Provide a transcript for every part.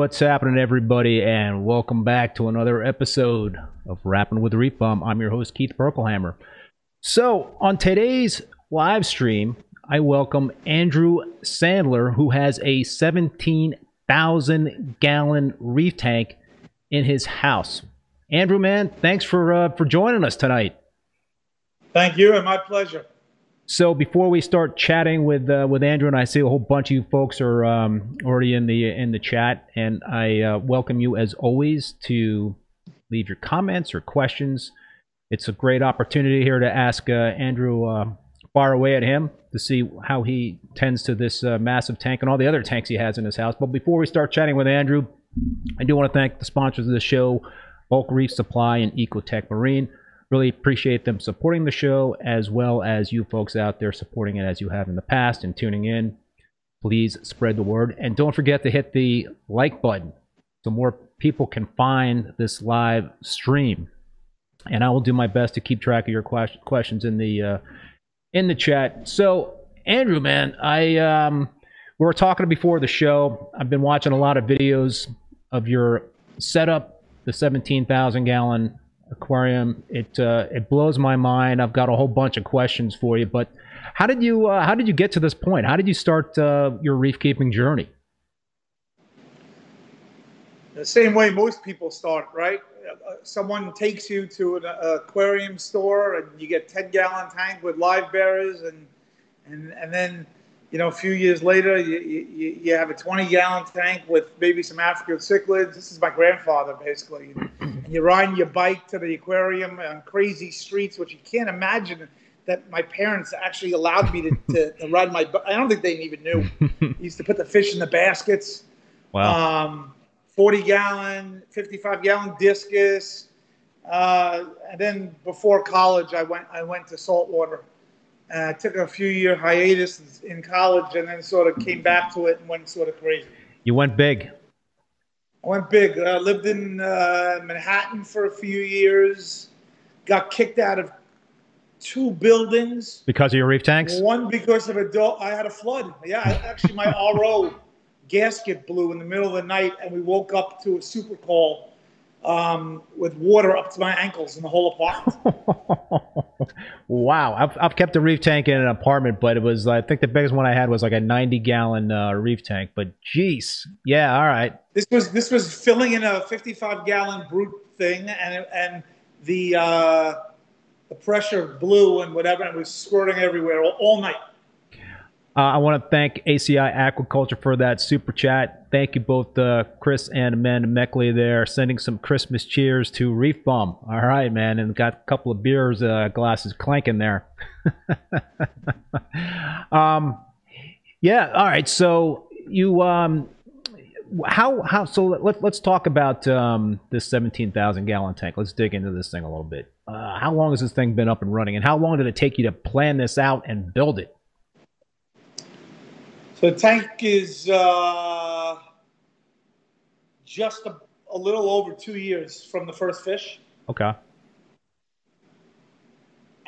what's happening, everybody, and welcome back to another episode of Rapping with Reef Bum. I'm your host, Keith Berkelhammer. So, on today's live stream, I welcome Andrew Sandler, who has a 17,000 gallon reef tank in his house. Andrew, man, thanks for uh, for joining us tonight. Thank you, and my pleasure. So before we start chatting with uh, with Andrew, and I see a whole bunch of you folks are um, already in the in the chat, and I uh, welcome you as always to leave your comments or questions. It's a great opportunity here to ask uh, Andrew uh, far away at him to see how he tends to this uh, massive tank and all the other tanks he has in his house. But before we start chatting with Andrew, I do want to thank the sponsors of the show, Bulk Reef Supply and Ecotech Marine. Really appreciate them supporting the show as well as you folks out there supporting it as you have in the past and tuning in. Please spread the word. And don't forget to hit the like button so more people can find this live stream. And I will do my best to keep track of your questions in the uh, in the chat. So, Andrew, man, I um, we were talking before the show. I've been watching a lot of videos of your setup, the 17,000 gallon aquarium. It uh, it blows my mind. I've got a whole bunch of questions for you, but how did you uh, how did you get to this point? How did you start uh, your reef keeping journey? The same way most people start, right? Someone takes you to an uh, aquarium store and you get 10 gallon tank with live bearers and and and then you know, a few years later, you, you, you have a 20 gallon tank with maybe some African cichlids. This is my grandfather, basically. You're riding your bike to the aquarium on crazy streets, which you can't imagine that my parents actually allowed me to, to, to ride my I don't think they even knew. used to put the fish in the baskets. Wow. Um, 40 gallon, 55 gallon discus. Uh, and then before college, I went I went to saltwater uh, I took a few year hiatus in college and then sort of came back to it and went sort of crazy. You went big. I went big. I uh, lived in uh, Manhattan for a few years. Got kicked out of two buildings because of your reef tanks. One because of a do- I had a flood. Yeah, actually, my RO gasket blew in the middle of the night, and we woke up to a super call um, with water up to my ankles in the whole apartment. wow, I've, I've kept a reef tank in an apartment, but it was I think the biggest one I had was like a 90 gallon uh, reef tank. But geez, yeah, all right. This was this was filling in a 55 gallon brute thing, and and the uh, the pressure blew and whatever, and it was squirting everywhere all, all night. Uh, I want to thank ACI Aquaculture for that super chat. Thank you both, uh, Chris and Amanda Meckley there, sending some Christmas cheers to Reef Bum. All right, man, and got a couple of beers uh, glasses clanking there. um, yeah, all right. So you, um, how how so? Let, let's talk about um, this seventeen thousand gallon tank. Let's dig into this thing a little bit. Uh, how long has this thing been up and running, and how long did it take you to plan this out and build it? So the tank is uh, just a, a, little over two years from the first fish. Okay.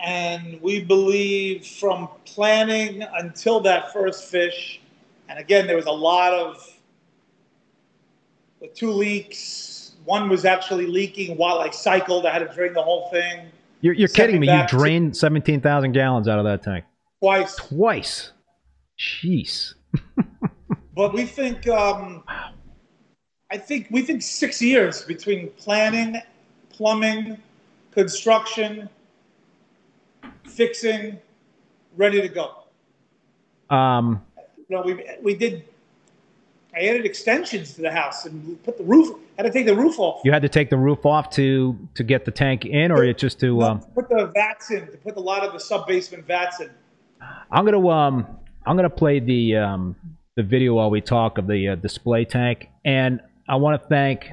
And we believe from planning until that first fish, and again, there was a lot of the two leaks. One was actually leaking while I cycled. I had to drain the whole thing. You're, you're kidding me. You drained 17,000 gallons out of that tank. Twice. Twice. Jeez. But we think, um, I think we think six years between planning, plumbing, construction, fixing, ready to go. Um, you know, we we did. I added extensions to the house and put the roof. Had to take the roof off. You had to take the roof off to to get the tank in, or you just to, um, put the vats in, to put a lot of the sub basement vats in. I'm gonna um I'm gonna play the um, the video while we talk of the uh, display tank, and I want to thank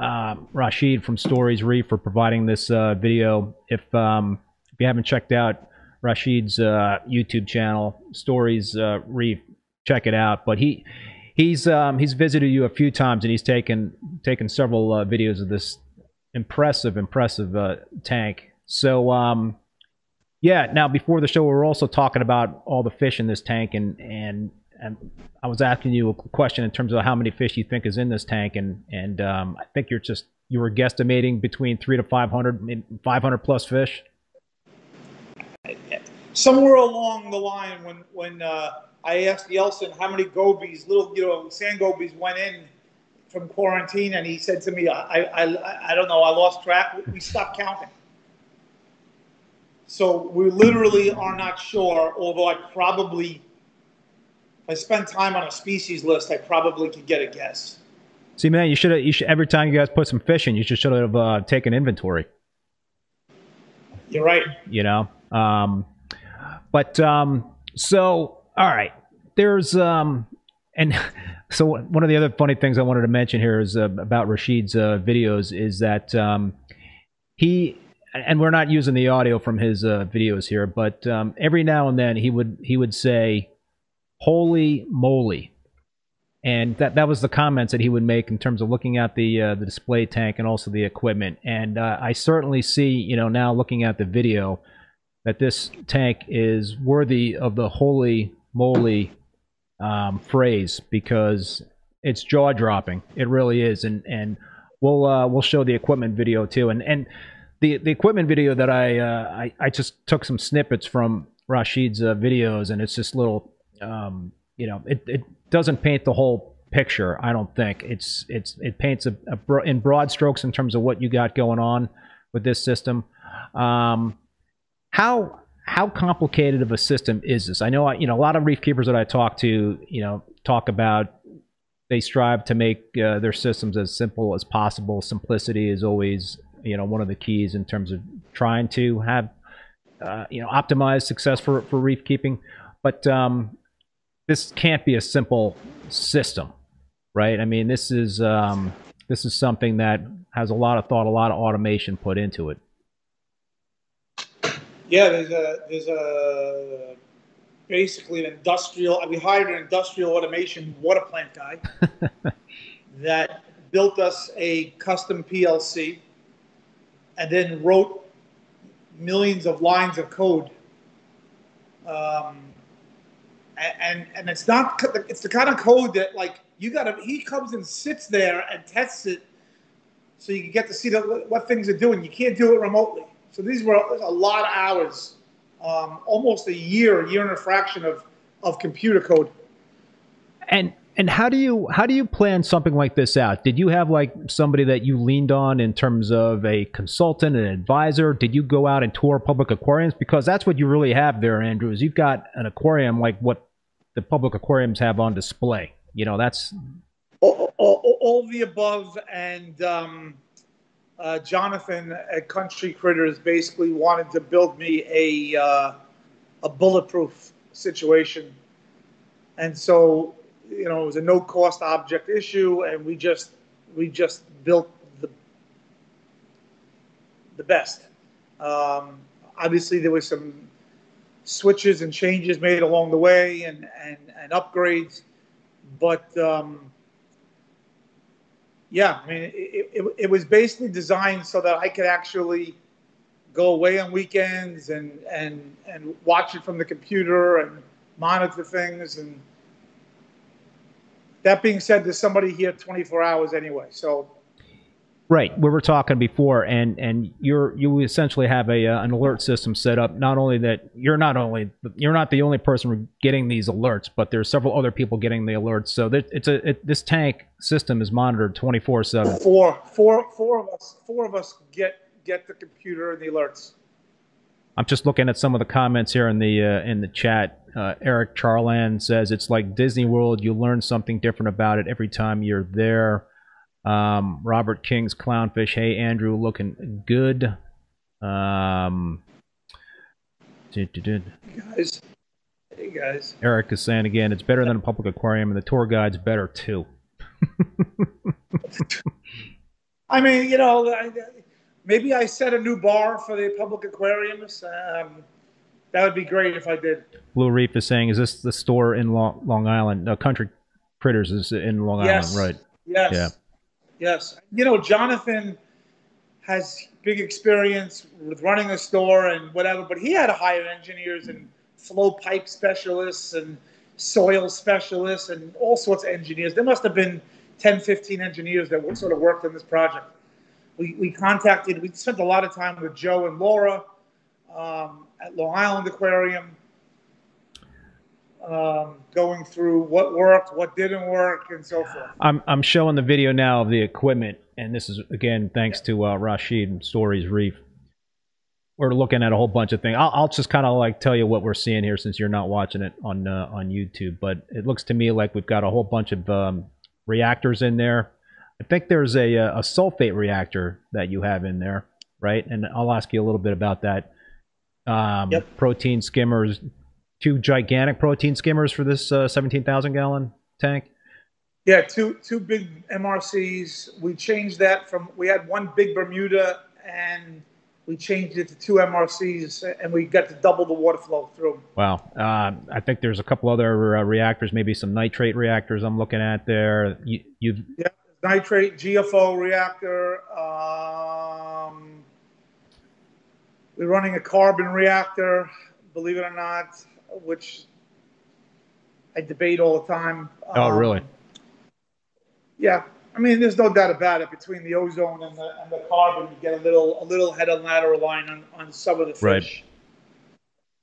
uh, Rashid from Stories Reef for providing this uh, video. If um, if you haven't checked out Rashid's uh, YouTube channel, Stories uh, Reef, check it out. But he he's um, he's visited you a few times, and he's taken taken several uh, videos of this impressive impressive tank. So um, yeah. Now, before the show, we are also talking about all the fish in this tank and and I was asking you a question in terms of how many fish you think is in this tank, and and um, I think you're just you were guesstimating between three to 500, 500 plus fish. Somewhere along the line, when when uh, I asked Yeltsin how many gobies, little you know sand gobies, went in from quarantine, and he said to me, I I, I don't know, I lost track. We stopped counting. So we literally are not sure, although I probably, I spend time on a species list, I probably could get a guess. See, man, you should have. You should every time you guys put some fish in, you should should have uh, taken inventory. You're right. You know, um, but um, so all right, there's um, and so one of the other funny things I wanted to mention here is uh, about Rashid's uh, videos is that um, he and we're not using the audio from his uh, videos here, but um, every now and then he would he would say, "Holy moly!" and that that was the comments that he would make in terms of looking at the uh, the display tank and also the equipment. And uh, I certainly see, you know, now looking at the video, that this tank is worthy of the holy moly um, phrase because it's jaw dropping. It really is, and and we'll uh, we'll show the equipment video too. And and the the equipment video that I uh, I, I just took some snippets from Rashid's uh, videos, and it's just little. Um, you know, it, it doesn't paint the whole picture. I don't think it's it's it paints a, a bro- in broad strokes in terms of what you got going on with this system. Um, how how complicated of a system is this? I know you know a lot of reef keepers that I talk to, you know, talk about they strive to make uh, their systems as simple as possible. Simplicity is always you know one of the keys in terms of trying to have uh, you know optimized success for for reef keeping. But um, this can't be a simple system, right? I mean, this is um, this is something that has a lot of thought, a lot of automation put into it. Yeah, there's a there's a basically an industrial. We hired an industrial automation water plant guy that built us a custom PLC, and then wrote millions of lines of code. Um, and and it's not it's the kind of code that like you gotta he comes and sits there and tests it so you can get to see the, what things are doing you can't do it remotely so these were a lot of hours um, almost a year a year and a fraction of of computer code and and how do you how do you plan something like this out? Did you have like somebody that you leaned on in terms of a consultant, an advisor? Did you go out and tour public aquariums? Because that's what you really have there, Andrew. Is you've got an aquarium like what the public aquariums have on display. You know, that's all, all, all the above. And um, uh, Jonathan at Country Critters basically wanted to build me a uh, a bulletproof situation, and so you know, it was a no cost object issue, and we just we just built the the best. Um, obviously, there was some switches and changes made along the way, and and, and upgrades, but um, yeah, I mean, it, it, it was basically designed so that I could actually go away on weekends and and and watch it from the computer and monitor things and that being said, there's somebody here 24 hours anyway. So. Right, we were talking before, and and you're you essentially have a uh, an alert system set up. Not only that you're not only you're not the only person getting these alerts, but there's several other people getting the alerts. So that it's a it, this tank system is monitored 24 seven. Four, four, four of us, four of us get get the computer and the alerts. I'm just looking at some of the comments here in the uh, in the chat. Uh, Eric Charland says it's like Disney World. You learn something different about it every time you're there. Um, Robert King's Clownfish. Hey, Andrew, looking good. Um, guys. Hey, guys. Eric is saying again, it's better than a public aquarium, and the tour guide's better too. I mean, you know, maybe I set a new bar for the public aquariums. Um, that would be great if I did. Blue Reef is saying, "Is this the store in Long, Long Island? No, Country Critters is in Long yes. Island, right? Yes. Yeah. Yes. You know, Jonathan has big experience with running a store and whatever, but he had to hire engineers and flow pipe specialists and soil specialists and all sorts of engineers. There must have been 10, 15 engineers that sort of worked on this project. We, we contacted, we spent a lot of time with Joe and Laura um, at Long Island Aquarium, um, going through what worked, what didn't work, and so forth. I'm I'm showing the video now of the equipment, and this is again thanks to uh, Rashid and Stories Reef. We're looking at a whole bunch of things. I'll, I'll just kind of like tell you what we're seeing here since you're not watching it on uh, on YouTube. But it looks to me like we've got a whole bunch of um, reactors in there. I think there's a a sulfate reactor that you have in there, right? And I'll ask you a little bit about that. Um, yep. Protein skimmers, two gigantic protein skimmers for this uh, 17,000 gallon tank? Yeah, two two big MRCs. We changed that from we had one big Bermuda and we changed it to two MRCs and we got to double the water flow through. Wow. Uh, I think there's a couple other uh, reactors, maybe some nitrate reactors I'm looking at there. You, you've yeah, nitrate GFO reactor. Um, we're running a carbon reactor, believe it or not which I debate all the time. Oh, um, really? Yeah. I mean, there's no doubt about it. Between the ozone and the, and the carbon, you get a little a little head and lateral line on, on some of the fish.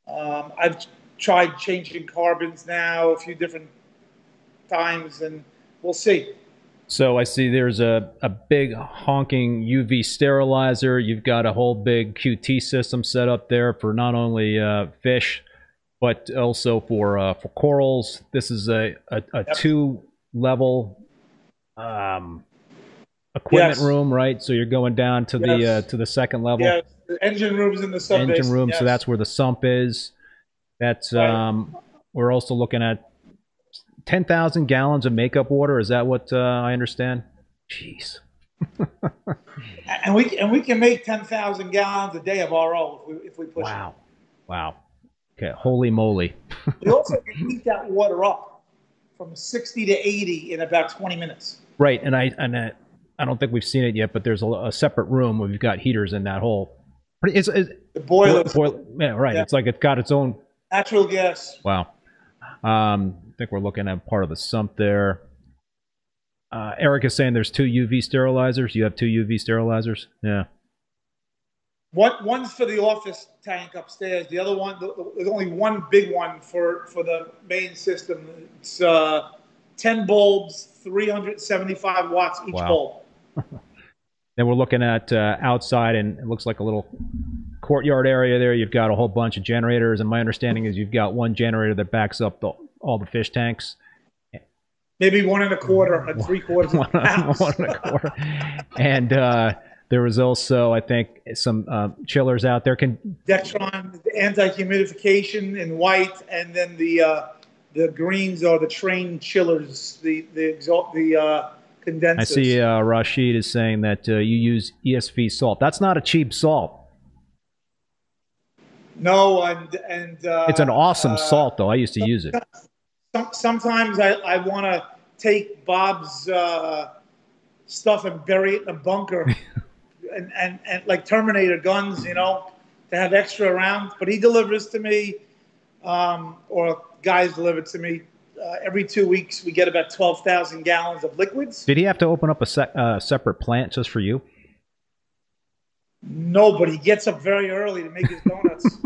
Right. Um, I've tried changing carbons now a few different times, and we'll see. So I see there's a, a big honking UV sterilizer. You've got a whole big QT system set up there for not only uh, fish, but also for uh, for corals. This is a a, a yep. two level um, equipment yes. room, right? So you're going down to yes. the uh, to the second level. Yeah, the engine rooms in the sump. Engine room, yes. so that's where the sump is. That's right. um, we're also looking at ten thousand gallons of makeup water. Is that what uh, I understand? Jeez. and we and we can make ten thousand gallons a day of RO if we if we push. Wow, it. wow. Okay, holy moly. we also can heat that water up from 60 to 80 in about 20 minutes. Right, and I and I, I don't think we've seen it yet, but there's a, a separate room where we've got heaters in that whole. It's, it's the boiler. boiler yeah, right. Yeah. It's like it's got its own natural gas. Wow. Um, I think we're looking at part of the sump there. Uh, Eric is saying there's two UV sterilizers. You have two UV sterilizers. Yeah. One one's for the office tank upstairs. The other one, there's only one big one for for the main system. It's uh, ten bulbs, 375 watts each wow. bulb. then we're looking at uh, outside, and it looks like a little courtyard area there. You've got a whole bunch of generators, and my understanding is you've got one generator that backs up the, all the fish tanks. Maybe one and a quarter, and three quarters. one, one and a quarter, and. Uh, there was also, I think, some uh, chillers out there. Can Dectron anti-humidification in white, and then the uh, the greens are the Trane chillers, the the exalt the uh, condensers. I see uh, Rashid is saying that uh, you use ESV salt. That's not a cheap salt. No, and and uh, it's an awesome salt, though. I used to use it. Sometimes I, I want to take Bob's stuff and bury it in a bunker. and, and, and like Terminator guns, you know, to have extra around. But he delivers to me, um, or guys deliver to me. Uh, every two weeks, we get about 12,000 gallons of liquids. Did he have to open up a se- uh, separate plant just for you? No, but he gets up very early to make his donuts.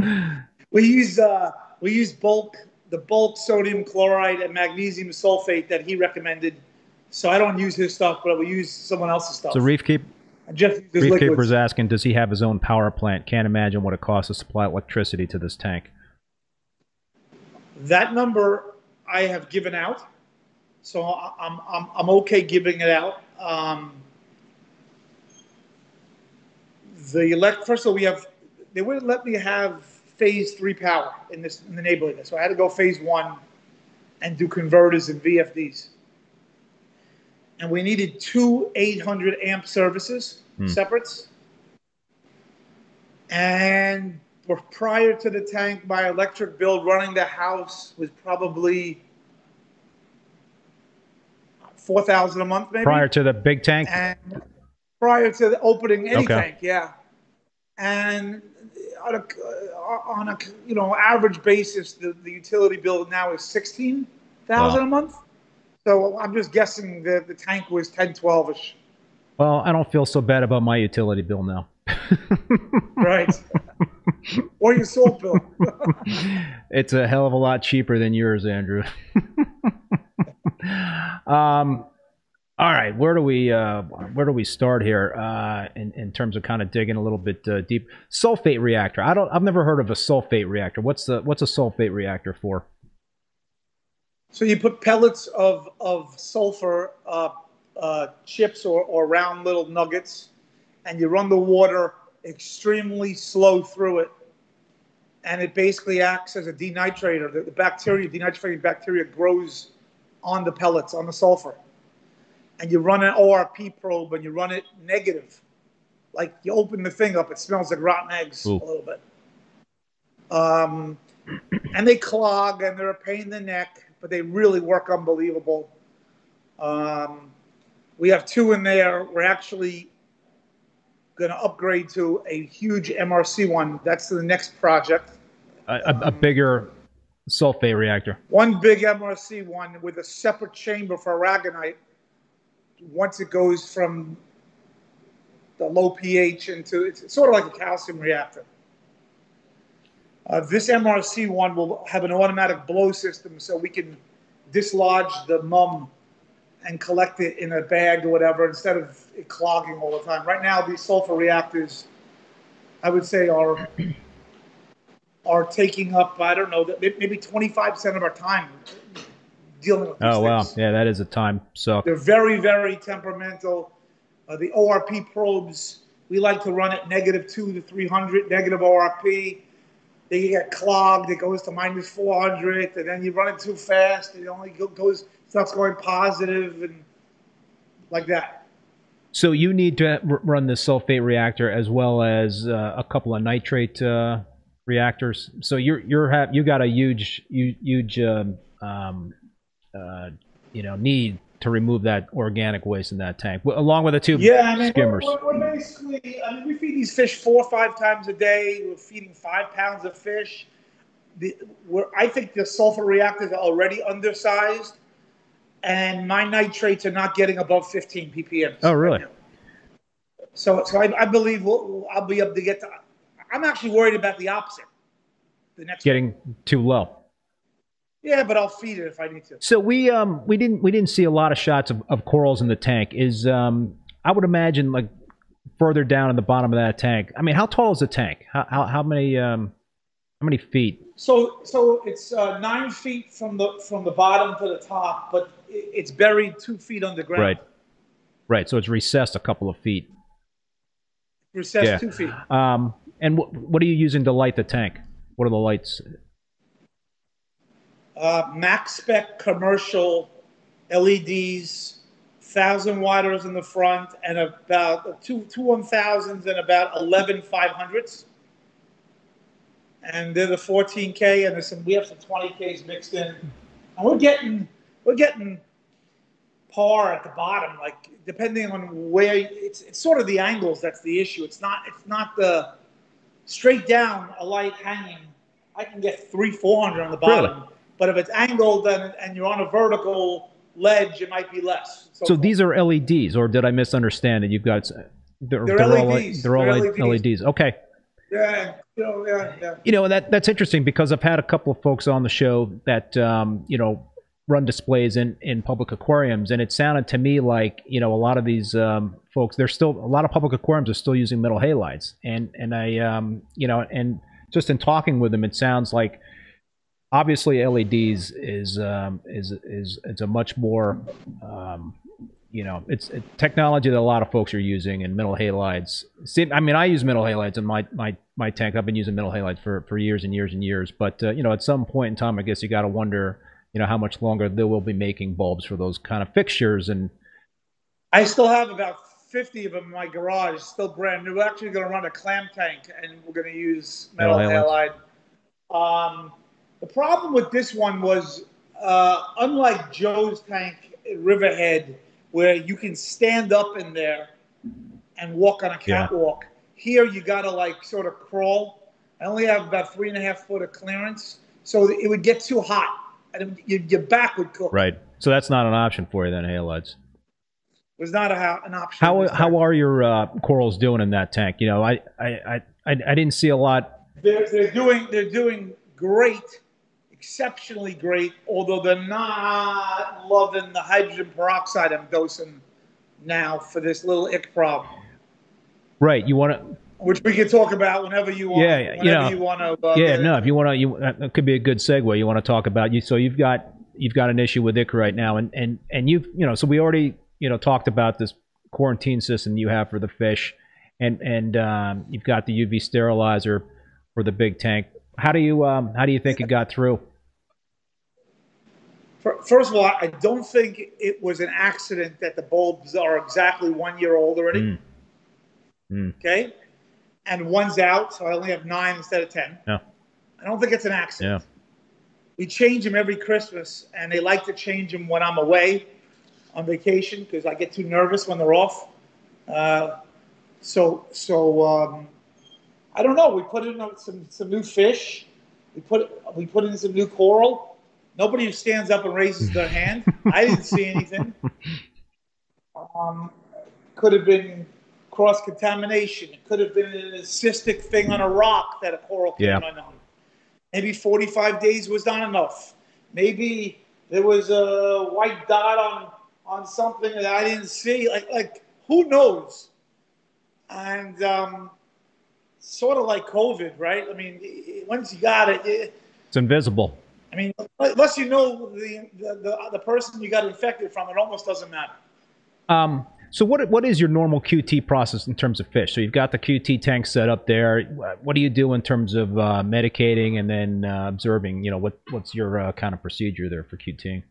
we use uh, we use bulk the bulk sodium chloride and magnesium sulfate that he recommended so I don't use his stuff, but we use someone else's stuff. So Reef Keep, Jeff Reef Keeper's asking, does he have his own power plant? Can't imagine what it costs to supply electricity to this tank. That number I have given out, so I'm I'm I'm okay giving it out. Um, the elect first of all, we have they wouldn't let me have phase three power in this in the neighborhood, so I had to go phase one and do converters and VFDs and we needed two 800 amp services, hmm. separates. And prior to the tank, my electric bill running the house was probably four thousand a month, maybe. Prior to the big tank. And prior to the opening any okay. tank, yeah. And on a, uh, on a you know average basis, the, the utility bill now is sixteen thousand Wow. a month. So I'm just guessing that the tank was 10, 12 ish. Well, I don't feel so bad about my utility bill now. Right. or your salt bill. it's a hell of a lot cheaper than yours, Andrew. um, all right, where do we uh, where do we start here uh, in in terms of kind of digging a little bit uh, deep? Sulfate reactor. I don't. I've never heard of a sulfate reactor. What's the what's a sulfate reactor for? So you put pellets of, of sulfur uh, uh, chips or, or round little nuggets, and you run the water extremely slow through it. And it basically acts as a denitrator. The, the bacteria, denitrating bacteria, grows on the pellets, on the sulfur. And you run an ORP probe and you run it negative. Like you open the thing up, it smells like rotten eggs Ooh. a little bit. Um, and they clog and they're a pain in the neck, but they really work unbelievable. Um, we have two in there. We're actually going to upgrade to a huge MRC one. That's the next project. A, a, a bigger sulfate reactor. One big MRC one with a separate chamber for aragonite. Once it goes from the low pH into it's sort of like a calcium reactor. Uh, this MRC one will have an automatic blow system so we can dislodge the mulm and collect it in a bag or whatever instead of it clogging all the time. Right now, these sulfur reactors, I would say, are are taking up I don't know maybe 25 percent of our time dealing with Oh wow, things. yeah, that is a time suck. They're very, very temperamental. Uh, the ORP probes, we like to run at negative two to 300, negative ORP. They get clogged, it goes to minus 400, and then you run it too fast, it only goes, stuff's going positive, and like that. So you need to run the sulfate reactor as well as uh, a couple of nitrate uh, reactors. So you're you're have you got a huge hu- huge um, um, uh, you know need to remove that organic waste in that tank, along with the two Yeah, I mean, skimmers. We're, we're, basically, I mean, we feed these fish four or five times a day. We're feeding five pounds of fish. The, we're, I think the sulfur reactors are already undersized, and my nitrates are not getting above 15 ppm. Oh, really? So, so I, I believe we'll, I'll be able to get to. I'm actually worried about the opposite. The next. Getting too low. Yeah, but I'll feed it if I need to. So we um we didn't we didn't see a lot of shots of, of corals in the tank. Is um I would imagine like further down in the bottom of that tank. I mean, how tall is the tank? How how, how many um how many feet? So, so it's uh, nine feet from the from the bottom to the top, but it's buried two feet underground. Right. Right. So it's recessed a couple of feet. Recessed Yeah. two feet. Um and what what are you using to light the tank? What are the lights? Uh, Maxspect commercial LEDs, thousand watters in the front, and about two two one thousands and about eleven five hundreds. And they're the 14k, and there's some we have some 20ks mixed in, and we're getting we're getting par at the bottom. Like depending on where it's it's sort of the angles that's the issue. It's not it's not the straight down a light hanging. I can get three four hundred on the bottom, but if it's angled and, and you're on a vertical ledge, it might be less. So these are LEDs, or did I misunderstand it? You've got they're, They're all LEDs. they're all They're LEDs. LEDs. Okay. yeah, you know, yeah, yeah. You know that that's interesting because I've had a couple of folks on the show that um, you know run displays in in public aquariums, and it sounded to me like you know a lot of these um, folks they're still a lot of public aquariums are still using metal halides, and and I um, you know and just in talking with them, it sounds like obviously LEDs is um, is is it's a much more um, you know it's a technology that a lot of folks are using and metal halides. See, I mean, I use metal halides in my my my tank. I've been using metal halides for for years and years and years. But uh, you know, at some point in time, I guess you got to wonder, you know, how much longer they will be making bulbs for those kind of fixtures and I still have about 50 of them in my garage, still brand new. We're actually going to run a clam tank, and we're going to use metal, Metal halide. Um, the problem with this one was, uh, unlike Joe's tank Riverhead, where you can stand up in there and walk on a Yeah. catwalk, here you got to like sort of crawl. I only have about three and a half foot of clearance, so it would get too hot, and your, your back would cook. Right. So that's not an option for you then, halides. It was not a, an option. How how are your uh, corals doing in that tank? You know, I I, I, I didn't see a lot. They're, they're doing they're doing great, exceptionally great. Although they're not loving the hydrogen peroxide I'm dosing now for this little ick problem. Right. You want to which we can talk about whenever you want. Yeah, you know, you want to. Uh, yeah, no, if you want to, you that could be a good segue. You want to talk about you. So you've got you've got an issue with ick right now, and and and you've you know, so we already you know talked about this quarantine system you have for the fish, and and um, you've got the UV sterilizer for the big tank. How do you um, how do you think it got through? First of all, I don't think it was an accident that the bulbs are exactly one year old already. Mm. Mm. Okay and one's out, so I only have nine instead of ten. Yeah. I don't think it's an accident. Yeah. We change them every Christmas, and they like to change them when I'm away on vacation because I get too nervous when they're off. Uh, so, so um, I don't know. We put in some some new fish. We put we put in some new coral. Nobody who stands up and raises their hand. I didn't see anything. Um, could have been cross contamination. It could have been an cystic thing on a rock that a coral came yeah. on. Maybe 45 days was not enough. Maybe there was a white dot on on something that I didn't see. Like like who knows? And um, sort of like COVID, right? I mean, once you got it, it it's invisible. I mean, unless you know the, the, the, person you got infected from, it almost doesn't matter. Um, so what what is your normal QT process in terms of fish? So you've got the QT tank set up there. What do you do in terms of uh, medicating and then uh, observing? You know, what what's your uh, kind of procedure there for QT?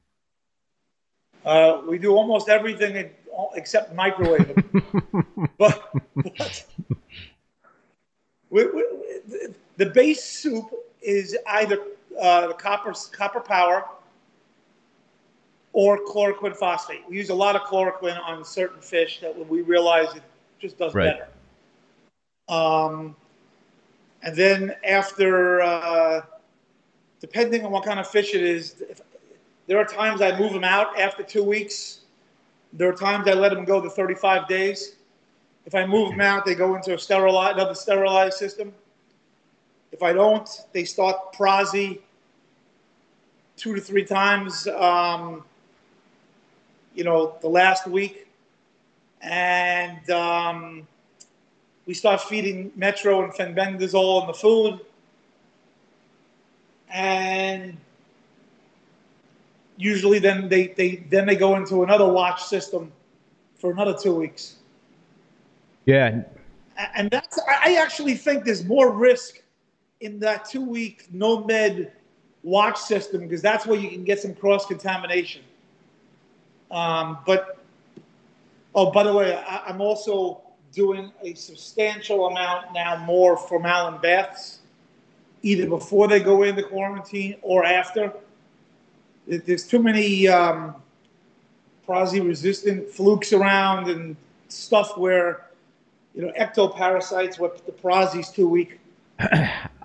Uh, we do almost everything except microwave but, but we, we, the base soup is either uh, the copper copper power or chloroquine phosphate. We use a lot of chloroquine on certain fish that we realize it just does right. better. Um, and then after, uh, depending on what kind of fish it is, if, there are times I move them out after two weeks. There are times I let them go to 35 days. If I move them out, they go into a sterilized, another sterilized system. If I don't, they start prosy two to three times. Um, you know, the last week. And um, we start feeding Metro and fenbendazole in the food. And usually then they, they then they go into another watch system for another two weeks. Yeah. And that's I actually think there's more risk in that two week no med watch system because that's where you can get some cross contamination. Um, but, oh, by the way, I, am also doing a substantial amount now more formalin baths, either before they go into quarantine or after. There's too many um, resistant flukes around and stuff where, you know, ectoparasites, what the prazi's too weak.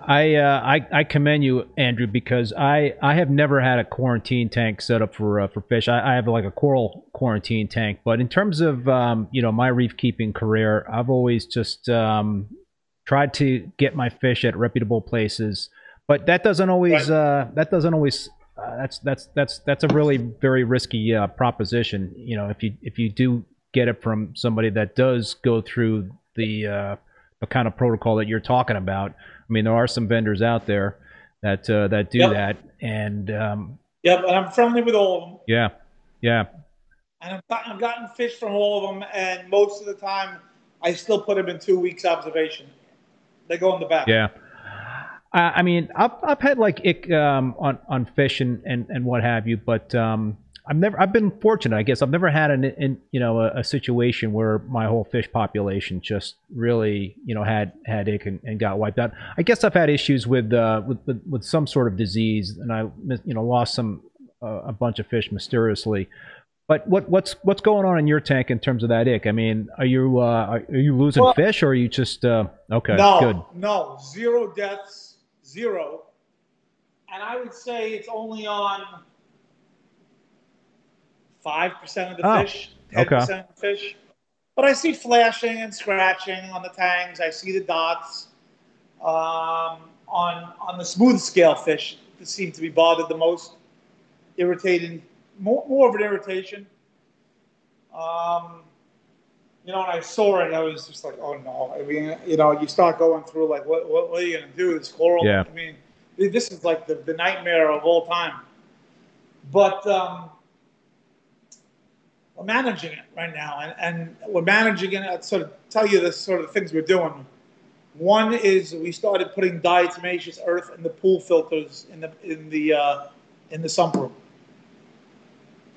I, uh, I I commend you, Andrew, because I, I have never had a quarantine tank set up for uh, for fish. I, I have like a coral quarantine tank, but in terms of um, you know my reef keeping career, I've always just um, tried to get my fish at reputable places. But that doesn't always right. uh, that doesn't always uh, that's that's that's that's a really very risky uh, proposition. You know, if you if you do get it from somebody that does go through the uh, the kind of protocol that you're talking about I mean, there are some vendors out there that uh, that do yep. that, and um, yeah, but I'm friendly with all of them. Yeah, yeah. And I've gotten, I've gotten fish from all of them, and most of the time, I still put them in two weeks observation. They go in the back. Yeah. I mean, I've, I've had like ick um, on on fish and, and, and what have you, but um, I've never I've been fortunate I guess I've never had an in, you know a, a, situation where my whole fish population just really you know had had ick and, and got wiped out. I guess I've had issues with uh, with, with, with some sort of disease and I you know lost some uh, a bunch of fish mysteriously. But what what's what's going on in your tank in terms of that ick? I mean, are you uh, are you losing Well- fish or are you just uh, okay? No, Good. no, zero deaths, zero. And I would say it's only on five percent of the Oh, fish, ten okay. percent of the fish. But I see flashing and scratching on the tangs. I see the dots. Um, on on the smooth scale fish, that seem to be bothered the most, irritating, more, more of an irritation. Um, you know, when I saw it, I was just like, oh no. I mean, you know, you start going through like, what, what, what are you going to do? This coral? Yeah. I mean, this is like the, the nightmare of all time. But um, we're managing it right now, and, and we're managing it. I'll sort of tell you the sort of things we're doing. One is we started putting diatomaceous earth in the pool filters in the in the uh, in the sump room.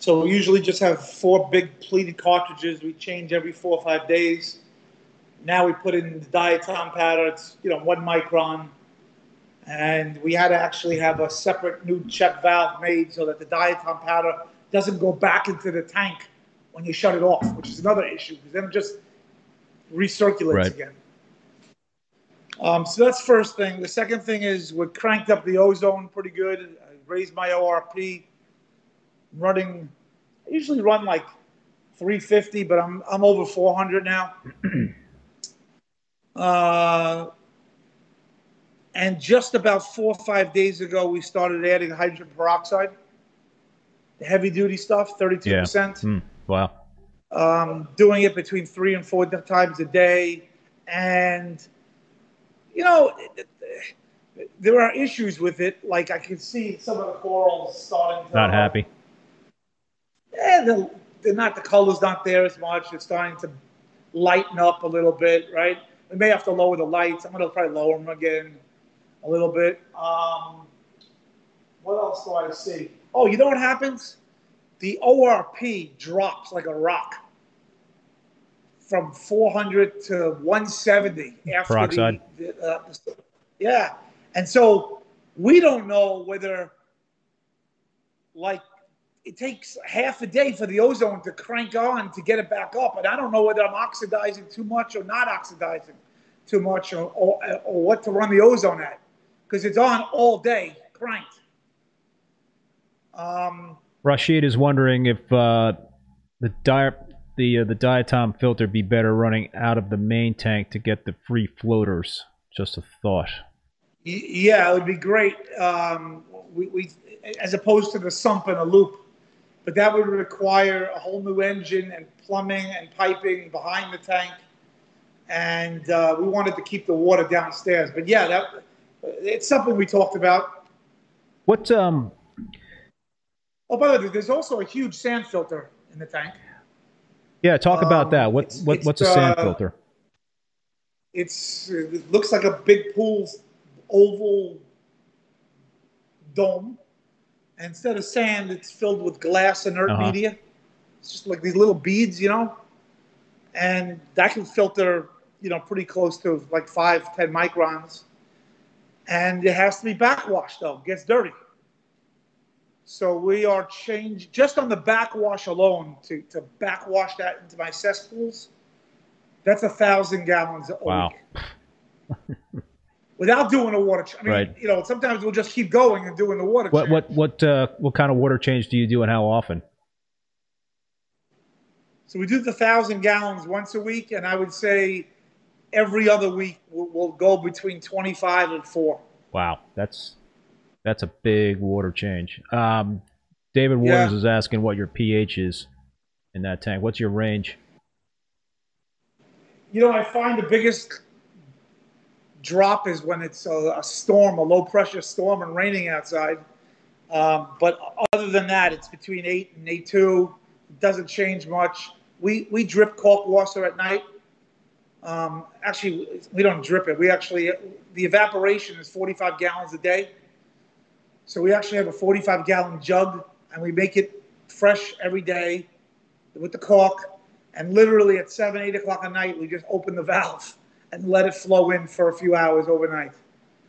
So we usually just have four big pleated cartridges. We change every four or five days. Now we put in the diatom powder. It's you know one micron, and we had to actually have a separate new check valve made so that the diatom powder doesn't go back into the tank when you shut it off, which is another issue because then it just recirculates Right. again. Um, so that's first thing. The second thing is we cranked up the ozone pretty good. I raised my ORP. I'm Running, I usually run like 350, but I'm I'm over 400 now. uh, and just about four or five days ago, we started adding hydrogen peroxide, the heavy duty stuff, 32%. Hmm. Wow. um, doing it between three and four times a day. And, you know, there are issues with it. Like I can see some of the corals starting to. Not happy. Yeah, they're, they're not, the color's not there as much. It's starting to lighten up a little bit, right? We may have to lower the lights. I'm going to probably lower them again a little bit. Um, what else do I see? Oh, you know what happens? The ORP drops like a rock from 400 to 170 after Peroxide. the, the, uh, yeah, and so we don't know whether like it takes half a day for the ozone to crank on to get it back up, and I don't know whether I'm oxidizing too much or not oxidizing too much, or or, or what to run the ozone at, because it's on all day cranked. Um, Rashid is wondering if uh, the di- the uh, the diatom filter be better running out of the main tank to get the free floaters. Just a thought. Yeah, it would be great. Um, we, we, as opposed to the sump and a loop, but that would require a whole new engine and plumbing and piping behind the tank, and uh, we wanted to keep the water downstairs. But yeah, that it's something we talked about. What um Oh, by the way, there's also a huge sand filter in the tank. yeah, talk about Um, that. What it's- what it's, what's a sand uh, filter? It's it looks like a big pool oval dome. And instead of sand, it's filled with glass inert Uh-huh. media. It's just like these little beads, you know. And that can filter, you know, pretty close to like five, ten microns. And it has to be backwashed though, gets dirty. So we are changing just on the backwash alone to, to backwash that into my cesspools. That's a thousand gallons a Wow. week. Without doing a water, change. I mean, Right. you know, sometimes we'll just keep going and doing the water. What change. what what uh, what kind of water change do you do and how often? So we do the thousand gallons once a week, and I would say every other week we'll, we'll go between twenty-five and four. Wow, that's that's a big water change. Um, David Yeah. Waters is asking what your pH is in that tank. What's your range? You know, I find the biggest drop is when it's a, a storm, a low pressure storm, and raining outside. Um, but other than that, it's between eight and eight two. It doesn't change much. We we drip kalk water at night. Um, actually, we don't drip it. We actually the evaporation is 45 gallons a day. So we actually have a 45 gallon jug, and we make it fresh every day with the kalk. And literally at seven, eight o'clock at night, we just open the valve and let it flow in for a few hours overnight.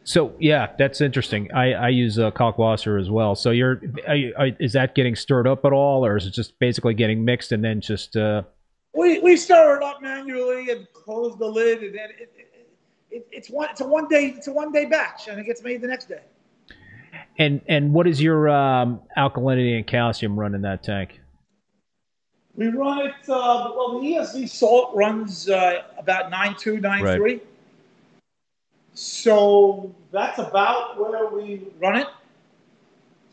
So yeah, that's interesting. I, I use uh, kalkwasser as well. So you're are you, are, is that getting stirred up at all, or is it just basically getting mixed and then just? Uh... We we stir it up manually and close the lid, and then it, it, it, it's one it's a one day it's a one day batch, and it gets made the next day. And and what is your um, alkalinity and calcium run in that tank? We run it. Uh, well, the ESV salt runs uh, about nine two nine right. three. So that's about where we run it.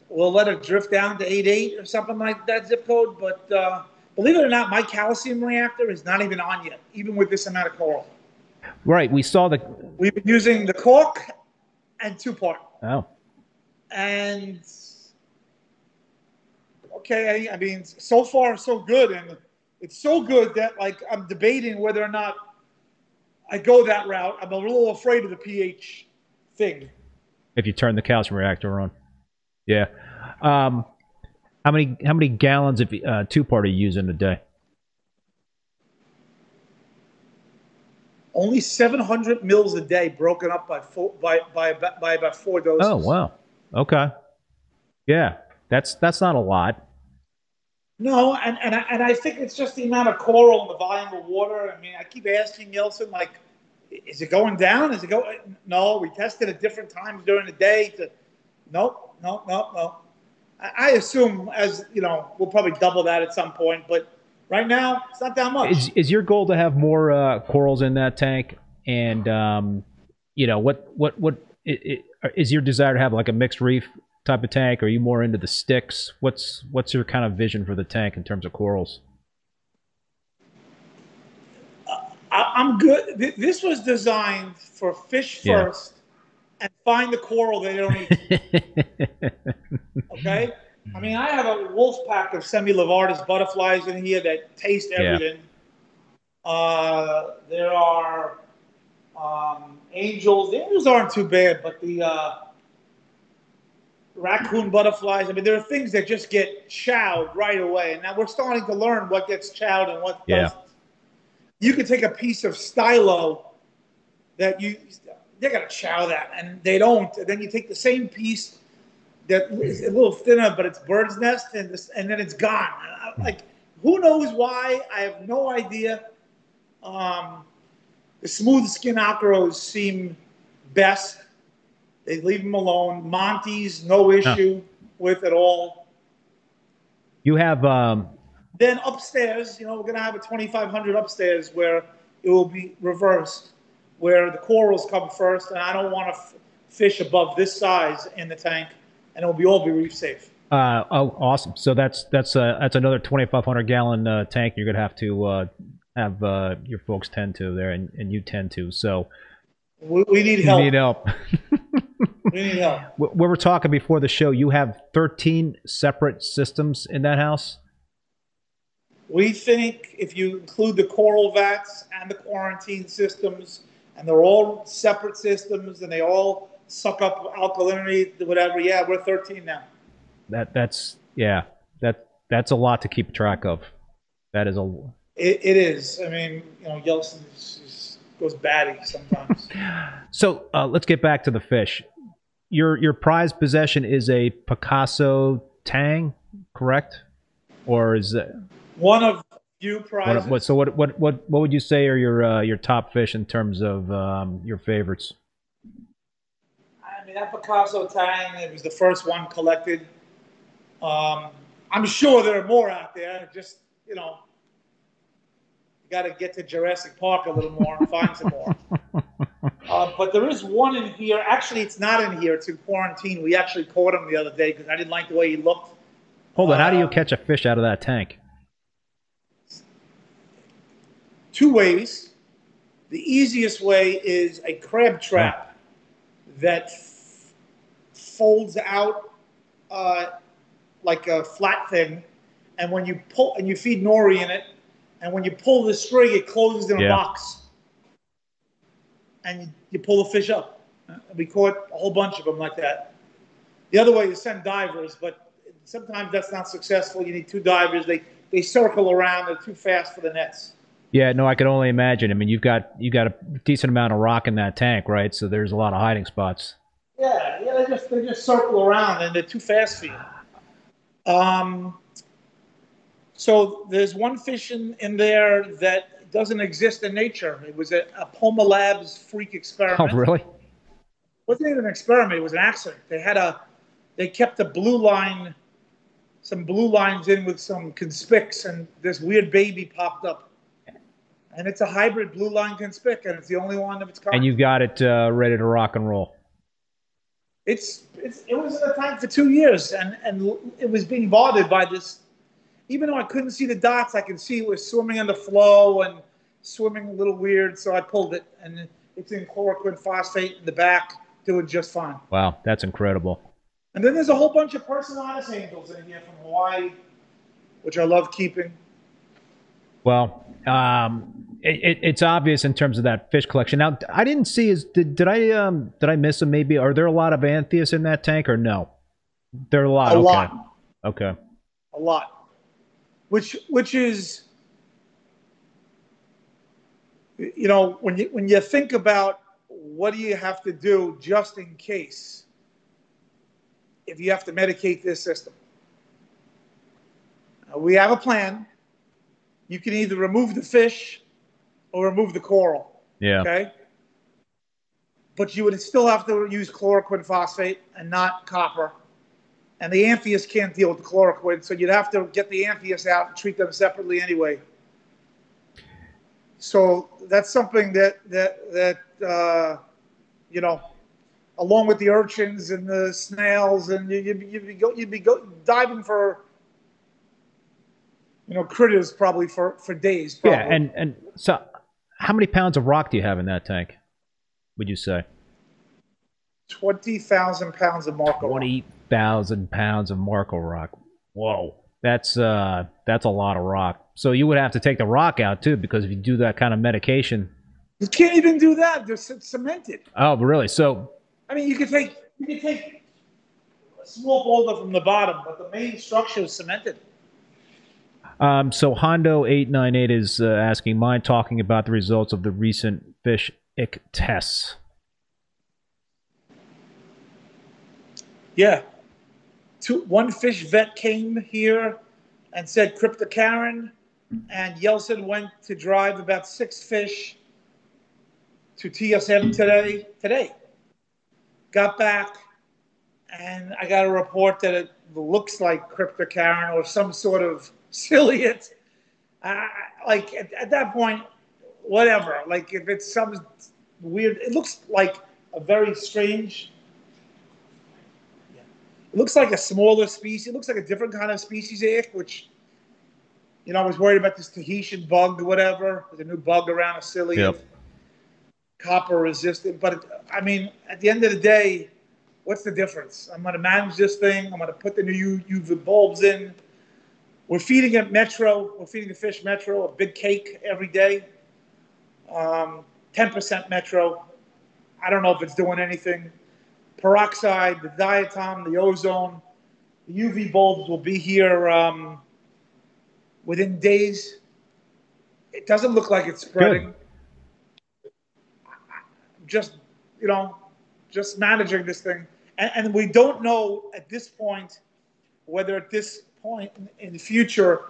We'll let it drift down to eight eight or something like that zip code. But uh, believe it or not, my calcium reactor is not even on yet, even with this amount of coral. Right. We saw the. We've been using the kalk and two part. Oh. And okay, I, I mean, so far so good, and it's so good that like I'm debating whether or not I go that route. I'm a little afraid of the pH thing. If you turn the calcium reactor on, yeah. Um, how many how many gallons of uh, two part are you using a day? Only 700 mils a day, broken up by four, by, by by about four doses. Oh wow, okay, yeah, that's that's not a lot. No, and, and, I, and I think it's just the amount of coral and the volume of water. I mean, I keep asking Yeltsin, like, is it going down? Is it going? No, we tested at different times during the day. To, nope, nope, nope, nope. I, I assume, as you know, we'll probably double that at some point, but right now, it's not that much. Is, is your goal to have more uh, corals in that tank? And, um, you know, what, what, what it, it, is your desire to have like a mixed reef type of tank? Are you more into the sticks? What's what's your kind of vision for the tank in terms of corals? Uh, I'm good. This was designed for fish first and find the coral they don't eat. okay? I mean, I have a wolf pack of Semilarvatus butterflies in here that taste everything. Yeah. Uh, there are um, angels. The angels aren't too bad, but the uh, raccoon butterflies. I mean, there are things that just get chowed right away, and now we're starting to learn what gets chowed and what yeah. doesn't. You can take a piece of stylo that you they're gonna chow that, and they don't. And then you take the same piece that is a little thinner, but it's bird's nest, and this, and then it's gone. Like who knows why? I have no idea. Um, the smooth skin acros seem best they leave them alone. Montis no issue huh. with at all. You have. Um... Then upstairs, you know, we're to have a 2500 upstairs where it will be reversed, where the corals come first, and I don't want to f- fish above this size in the tank, and it will be all be reef safe. Uh, oh, awesome! So that's that's uh, that's another 2,500 gallon uh, tank you're gonna have to uh, have uh, your folks tend to there, and, and you tend to. So we, we need help. We need help. we need help. We were talking before the show. You have 13 separate systems in that house. We think if you include the coral vats and the quarantine systems, and they're all separate systems, and they all suck up alkalinity, whatever. Yeah, we're 13 now. That that's yeah that that's a lot to keep track of. That is a. it, it is. I mean, you know, Yeltsin's goes batty sometimes. so uh, let's get back to the fish. Your your prized possession is a Picasso Tang, correct? Or is it one of few prizes? What, what, so what what what what would you say are your uh, your top fish in terms of um, your favorites? I mean that Picasso Tang. It was the first one collected. Um, I'm sure there are more out there. Just you know, you got to get to Jurassic Park a little more and find some more. Uh, but there is one in here. Actually, it's not in here. It's in quarantine. We actually caught him the other day because I didn't like the way he looked. Hold on. how do you um, catch a fish out of that tank? Two ways. The easiest way is a crab trap that f- folds out uh, like a flat thing, and when you pull and you feed nori in it, and when you pull the string, it closes in a box. And you, you pull the fish up. We caught a whole bunch of them like that. The other way is send divers, but sometimes that's not successful. You need two divers. They they circle around. They're too fast for the nets. Yeah, no, I can only imagine. I mean, you've got you got a decent amount of rock in that tank, right? So there's a lot of hiding spots. Yeah, yeah, they just they just circle around and they're too fast for you. Um, so there's one fish in, in there that doesn't exist in nature. It was a, a Poma Labs freak experiment. Oh, really? It wasn't even an experiment. It was an accident. They had a, they kept a blue line, some blue lines in with some conspics, and this weird baby popped up. And it's a hybrid blue line conspic, and it's the only one of its kind. And you've got it uh, ready to rock and roll. It's, it's it was in the tank for two years, and and it was being bothered by this. Even though I couldn't see the dots, I could see it was swimming in the flow and swimming a little weird. So I pulled it, and it's in chloroquine phosphate in the back, doing just fine. Wow, that's incredible. And then there's a whole bunch of Personatus angels in here from Hawaii, which I love keeping. Well, um, it, it, it's obvious in terms of that fish collection. Now, I didn't see is did, did I um did I miss them? Maybe are there a lot of anthias in that tank or no? There are a lot. A okay. lot. Okay. A lot, which which is, you know, when you when you think about what do you have to do just in case if you have to medicate this system. Uh, we have a plan. You can either remove the fish or remove the coral. Yeah. Okay. But you would still have to use chloroquine phosphate and not copper. And the anthias can't deal with the chloroquine, so you'd have to get the anthias out and treat them separately anyway. So that's something that that that uh, you know, along with the urchins and the snails, and you, you'd, be- you'd be go, you'd be go, diving for you know critters probably for for days. Probably. Yeah, and and so how many pounds of rock do you have in that tank? Would you say twenty thousand pounds of Marco. twenty thousand pounds of Marco rock? Whoa, that's uh that's a lot of rock. So you would have to take the rock out too, because if you do that kind of medication. You can't even do that. They're c- cemented. Oh, really? So I mean, you could take you could take a small boulder from the bottom, but the main structure is cemented. Um, so Hondo eight nine eight is uh, asking, mind talking about the results of the recent fish ick tests? Yeah. Two, one fish vet came here and said cryptocaryon, and Yeltsin went to drive about six fish to TSM today. Today, got back, and I got a report that it looks like cryptocaryon or some sort of ciliate. Uh, like at, at that point, whatever. Like if it's some weird, it looks like a very strange looks like a smaller species. It looks like a different kind of species ick, which, you know, I was worried about this Tahitian bug or whatever. There's a new bug around a silly Yep. copper resistant. But, it, I mean, at the end of the day, what's the difference? I'm going to manage this thing. I'm going to put the new UV bulbs in. We're feeding it Metro. We're feeding the fish Metro, a big cake every day. Um, 10% Metro. I don't know if it's doing anything peroxide, the diatom, the ozone. The UV bulbs will be here um, within days. It doesn't look like it's spreading. Just, you know, just managing this thing. And, and we don't know at this point whether at this point in, in the future,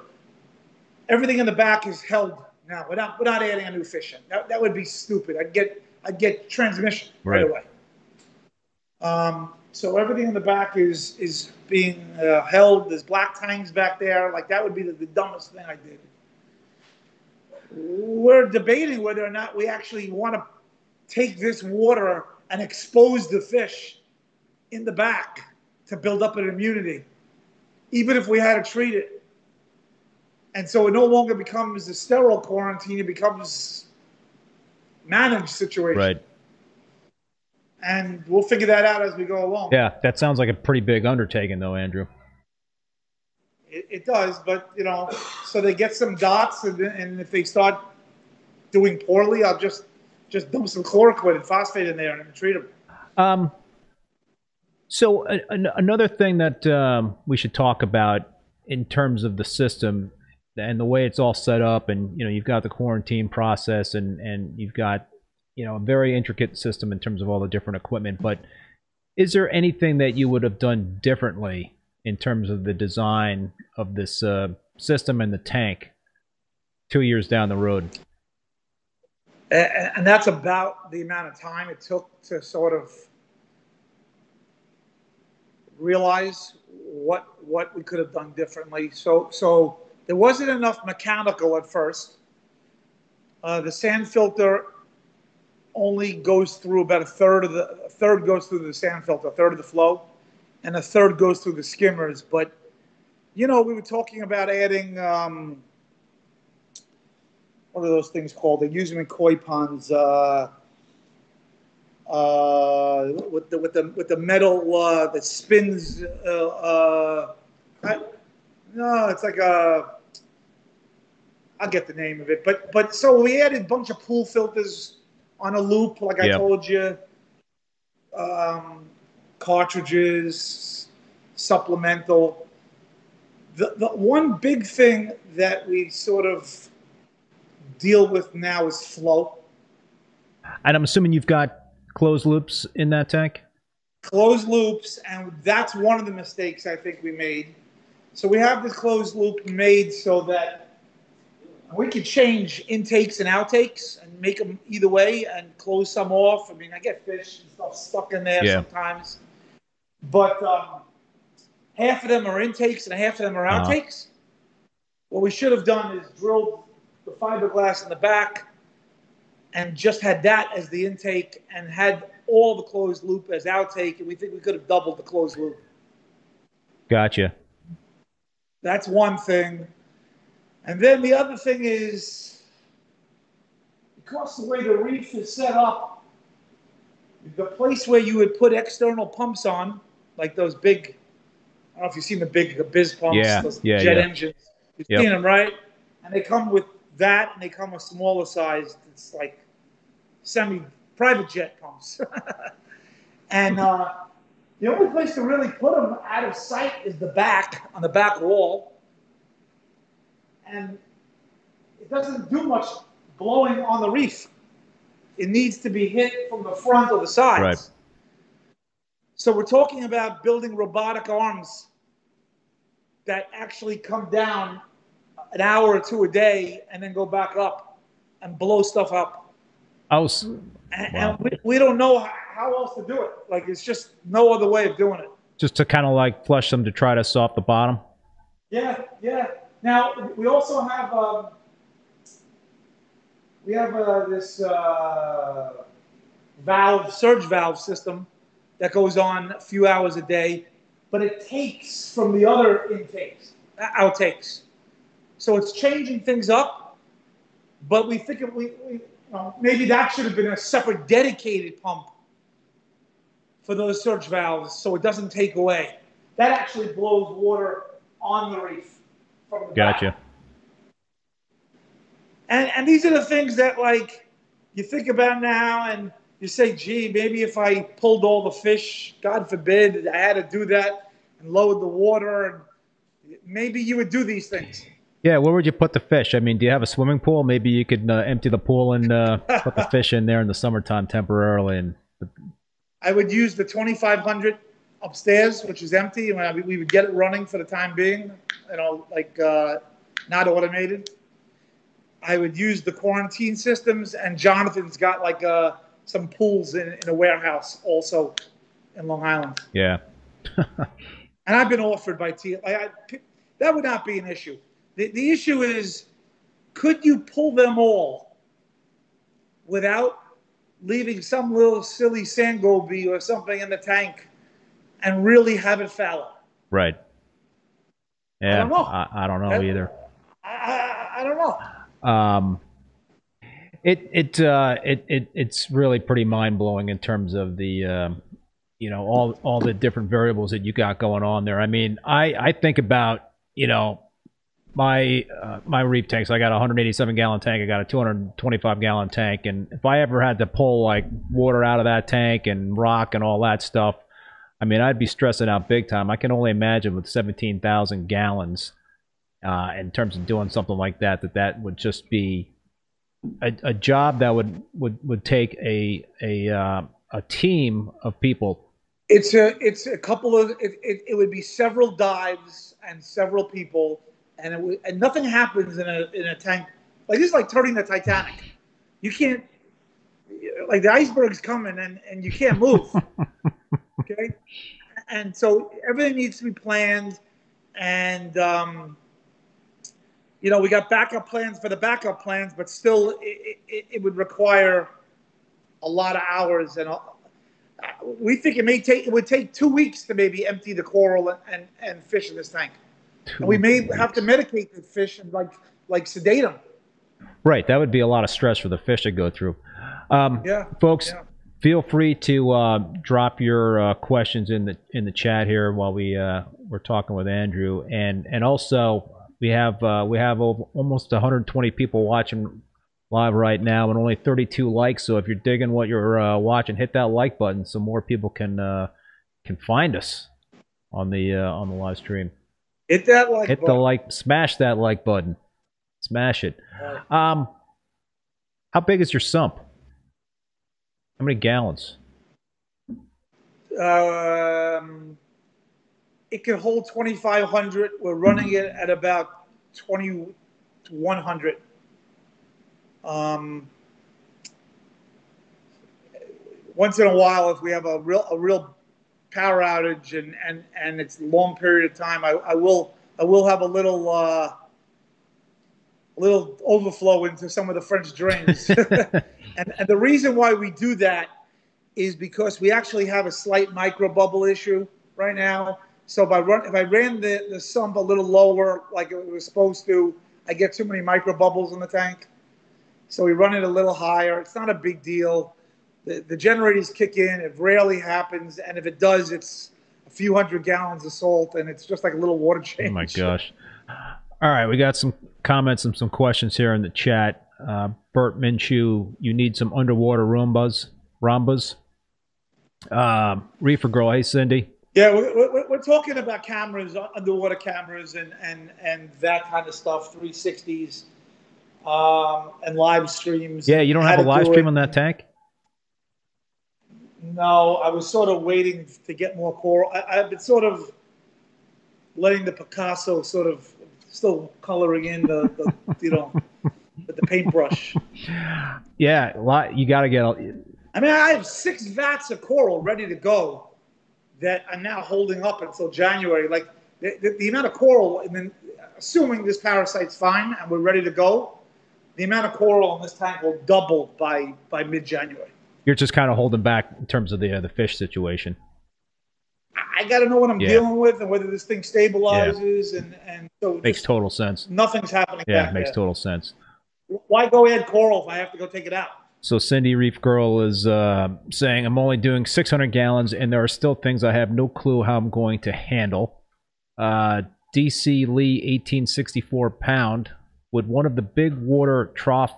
everything in the back is held now without, without adding a new fish in. That, that would be stupid. I'd get, I'd get transmission right, Right. away. Um, so everything in the back is is being uh, held. There's black tangs back there. Like that would be the, the dumbest thing I did. We're debating whether or not we actually want to take this water and expose the fish in the back to build up an immunity, even if we had to treat it. And so it no longer becomes a sterile quarantine; it becomes managed situation Right. And we'll figure that out as we go along. Yeah, that sounds like a pretty big undertaking, though, Andrew. It, it does, but you know, so they get some dots, and, and if they start doing poorly, I'll just just dump some chloroquine and phosphate in there and treat them. Um, so a, an, another thing that um, we should talk about in terms of the system and the way it's all set up, and you know, you've got the quarantine process, and and you've got you know a very intricate system in terms of all the different equipment. But is there anything that you would have done differently in terms of the design of this uh, system and the tank two years down the road? And, that's about the amount of time it took to sort of realize what what we could have done differently. So so there wasn't enough mechanical at first. Uh, the sand filter only goes through about a third of the a third goes through the sand filter, a third of the flow, and a third goes through the skimmers. But you know, we were talking about adding um, what are those things called? They use them in koi ponds. Uh, uh, with the with the with the metal uh, that spins. Uh, uh, I, no, it's like a. I'll get the name of it, but but so we added a bunch of pool filters on a loop, like I told you. Um, cartridges, supplemental. The the one big thing that we sort of deal with now is flow. And I'm assuming you've got closed loops in that tank? Closed loops, and that's one of the mistakes I think we made. So we have this closed loop made so that we can change intakes and outtakes make them either way and close some off. I mean, I get fish and stuff stuck in there yeah. sometimes, but um, half of them are intakes and half of them are uh-huh. outtakes. Uh-huh. What we should have done is drilled the fiberglass in the back, and just had that as the intake and had all the closed loop as outtake, and we think we could have doubled the closed loop. Gotcha. That's one thing. And then the other thing is because the way the reef is set up, the place where you would put external pumps on, like those big, I don't know if you've seen the big the biz pumps, yeah, those yeah, jet yeah. engines. You've yep. seen them, right? And they come with that, and they come with smaller sized. It's like semi private jet pumps. and uh, the only place to really put them out of sight is the back, on the back wall. And it doesn't do much blowing on the reef. It needs to be hit from the front or the sides. Right. So we're talking about building robotic arms that actually come down an hour or two a day and then go back up and blow stuff up. I was. And, wow. and we, we don't know how else to do it. Like it's just no other way of doing it. Just to kind of like flush them to try to soft the bottom. Yeah, yeah. Now we also have um, we have uh, this uh, valve surge valve system that goes on a few hours a day, but it takes from the other intakes outtakes. So it's changing things up, but we think we, we uh, maybe that should have been a separate dedicated pump for those surge valves so it doesn't take away. That actually blows water on the reef from the Gotcha. Back. And, and these are the things that, like, you think about now and you say, gee, maybe if I pulled all the fish, God forbid, I had to do that and lowered the water, and maybe you would do these things. Yeah, where would you put the fish? I mean, do you have a swimming pool? Maybe you could uh, empty the pool and uh, put the fish in there in the summertime temporarily. And I would use the 2500 upstairs, which is empty, and we would get it running for the time being. You know, like uh, not automated. I would use the quarantine systems, and Jonathan's got like uh, some pools in, in a warehouse also in Long Island. Yeah. and I've been offered by T. Like I, that would not be an issue. The, the issue is could you pull them all without leaving some little silly sand goby or something in the tank and really have it fallow? Right. Yeah, I don't know. I, I don't know either. I, I, I, don't know. Um, it it uh it, it it's really pretty mind blowing in terms of the um, you know all all the different variables that you got going on there. I mean, I I think about you know my uh, my reef tanks. I got a 187 gallon tank. I got a 225 gallon tank, and if I ever had to pull like water out of that tank and rock and all that stuff, I mean, I'd be stressing out big time. I can only imagine with 17,000 gallons. Uh, in terms of doing something like that, that that would just be a, a job that would would would take a a uh, a team of people. It's a it's a couple of it, it, it would be several dives and several people, and it would, and nothing happens in a in a tank like this is like turning the Titanic. You can't like the iceberg's coming and and you can't move. okay, and so everything needs to be planned, and um, you know we got backup plans for the backup plans, but still it, it, it would require a lot of hours and. we think it may take it would take two weeks to maybe empty the coral and, and, and fish in this tank. and we may weeks. have to medicate the fish and like like sedate them. Right, that would be a lot of stress for the fish to go through. Um, yeah, folks, yeah. feel free to uh, drop your uh, questions in the in the chat here while we uh, we're talking with Andrew, and and also we have uh, we have almost 120 people watching live right now, and only 32 likes. So if you're digging what you're uh, watching, hit that like button so more people can uh, can find us on the on the live stream. Hit that like. Hit button. the like. Smash that like button. Smash it. Um, how big is your sump? How many gallons? Um, it can hold 2,500. We're running it at about 2,100. Um, once in a while, if we have a real a real power outage and and and it's a long period of time, I, I will I will have a little. Uh, a little overflow into some of the French drains. and, and the reason why we do that is because we actually have a slight micro bubble issue right now. So if I run, if I ran the, the sump a little lower, like it was supposed to, I get too many micro bubbles in the tank. So we run it a little higher. It's not a big deal. The, the generators kick in. It rarely happens, and if it does, it's a few hundred gallons of salt, and it's just like a little water change. Oh my gosh! All right, we got some comments and some questions here in the chat. Uh, Bert Minshew, you need some underwater Roombas, Rambas. Uh, Reefer Girl, hey Cindy. Yeah, we're, talking about cameras, underwater cameras, and and and that kind of stuff, 360s, um, and live streams. Yeah, you don't have a live stream it. on that tank. No, I was sort of waiting to get more coral. I, I've been sort of letting the Picasso sort of still coloring in the, the you know with the paintbrush. Yeah, a lot. You got to get. All, I mean, I have six vats of coral ready to go that I'm now holding up until January. Like the, the, the amount of coral, and then assuming this parasite's fine and we're ready to go, the amount of coral in this tank will double by by mid-January. You're just kind of holding back in terms of the uh, the fish situation. I got to know what I'm yeah. dealing with and whether this thing stabilizes yeah. and and so makes total sense. Nothing's happening. Yeah, it makes there. total sense. Why go add coral if I have to go take it out? So Cindy Reef Girl is uh, saying I'm only doing 600 gallons and there are still things I have no clue how I'm going to handle. Uh, DC Lee 1864 pound. Would one of the big water trough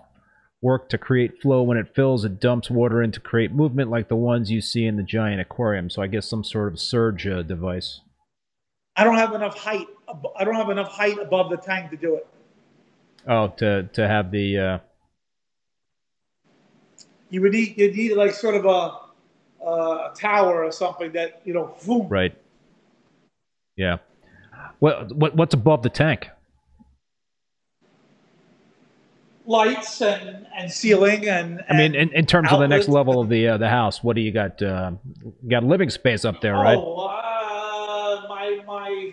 work to create flow when it fills it dumps water in to create movement like the ones you see in the giant aquarium so i guess some sort of surge uh, device i don't have enough height i don't have enough height above the tank to do it oh to to have the uh... you would need you need like sort of a, a tower or something that you know boom. right yeah what, what what's above the tank lights and, and ceiling and, and I mean, in, in terms of the next level of the uh, the house, what do you got? Uh, you got living space up there, right? Oh,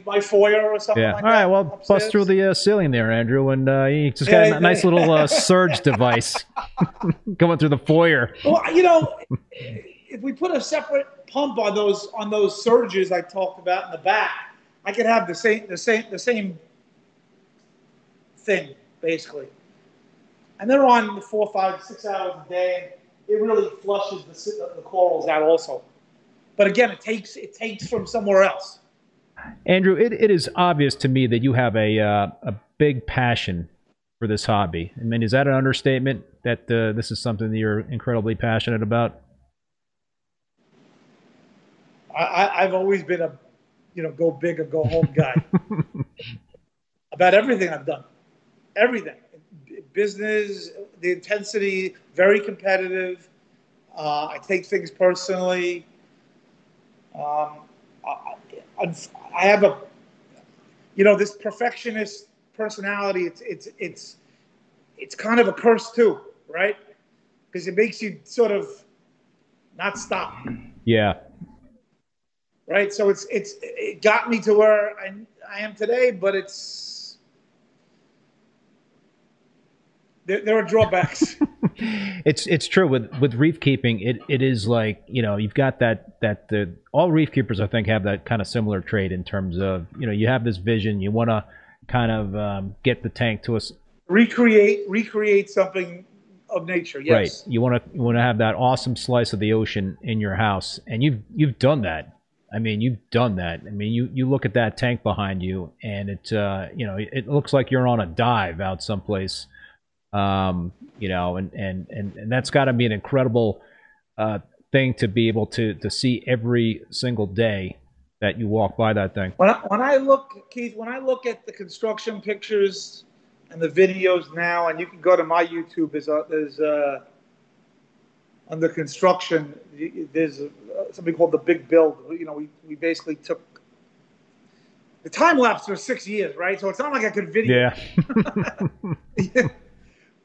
my foyer or something. Yeah. Like All right. Well, upstairs. bust through the uh, ceiling there, Andrew, and uh, you just got yeah, a nice little uh, surge device going through the foyer. Well, you know, if we put a separate pump on those on those surges I talked about in the back, I could have the same the same the same thing basically and they're on the four, five, six hours a day. It really flushes the, the corals out also. But again, it takes it takes from somewhere else. Andrew, it, it is obvious to me that you have a uh, a big passion for this hobby. I mean, is that an understatement? That uh, this is something that you're incredibly passionate about? I, I've always been a, you know, go big or go home guy. about everything I've done, everything, business, the intensity, very competitive. Uh, I take things personally. Um, I, I have a, you know, this perfectionist personality. It's it's it's it's kind of a curse too, right? Because it makes you sort of not stop. Yeah. Right. So it's it's it got me to where I I am today, but it's there, there are drawbacks. it's it's true with with reef keeping. It it is like you know you've got that that the all reef keepers I think have that kind of similar trait in terms of you know you have this vision you want to kind of um, get the tank to us recreate recreate something of nature. Yes. Right. You want to you want to have that awesome slice of the ocean in your house, and you've you've done that. I mean, you've done that. I mean, you, you look at that tank behind you, and it uh, you know it looks like you're on a dive out someplace um, you know, and and and, and that's got to be an incredible uh, thing to be able to to see every single day that you walk by that thing. When I, when I look, Keith, when I look at the construction pictures and the videos now, and you can go to my YouTube. There's a, there's a, under construction. There's something called the Big Build. You know, we we basically took the time lapse for six years, right? So it's not like I could video. Yeah.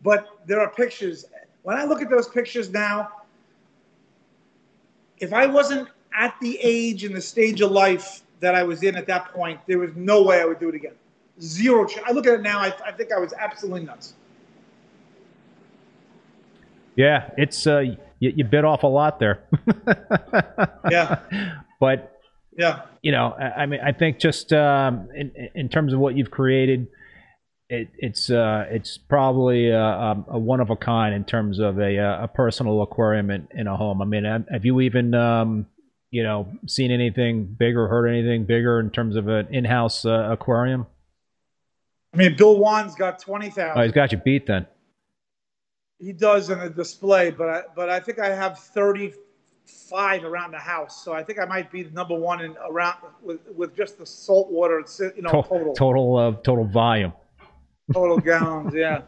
but there are pictures. When I look at those pictures now, if I wasn't at the age and the stage of life that I was in at that point, there was no way I would do it again. Zero chance. I look at it now, I, I think I was absolutely nuts. Yeah, it's uh, you, you bit off a lot there. yeah, but yeah, you know, I, I mean, I think just um, in in terms of what you've created, it, it's uh, it's probably a, a, one of a kind in terms of a, a personal aquarium in, in a home. I mean, have you even um, you know seen anything bigger, heard anything bigger in terms of an in-house uh, aquarium? I mean, Bill Wan's got twenty thousand. Oh, he's got you beat then. He does in a display, but I, but I think I have thirty five around the house. So I think I might be the number one in around with with just the salt water. You know, total total uh, total volume total gallons. Yeah.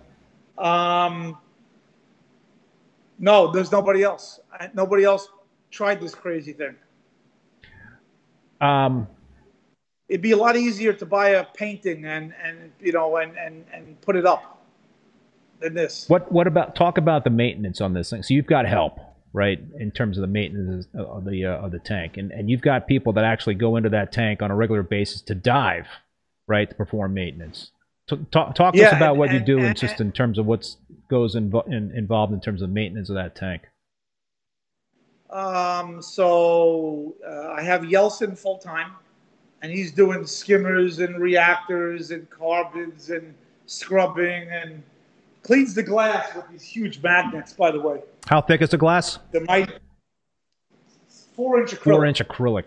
Um, no, there's nobody else. Nobody else tried this crazy thing. Um, It'd be a lot easier to buy a painting and, and you know and, and, and put it up than this. What what about talk about the maintenance on this thing? So you've got help, right, in terms of the maintenance of the uh, of the tank, and and you've got people that actually go into that tank on a regular basis to dive, right, to perform maintenance. Talk, talk yeah, to us about and, what you do, and, and, just in terms of what goes invo- in, involved in terms of maintenance of that tank. Um, so uh, I have Yelson full time, and he's doing skimmers and reactors and carbons and scrubbing and cleans the glass with these huge magnets. By the way, how thick is the glass? The might four inch acrylic. Four inch acrylic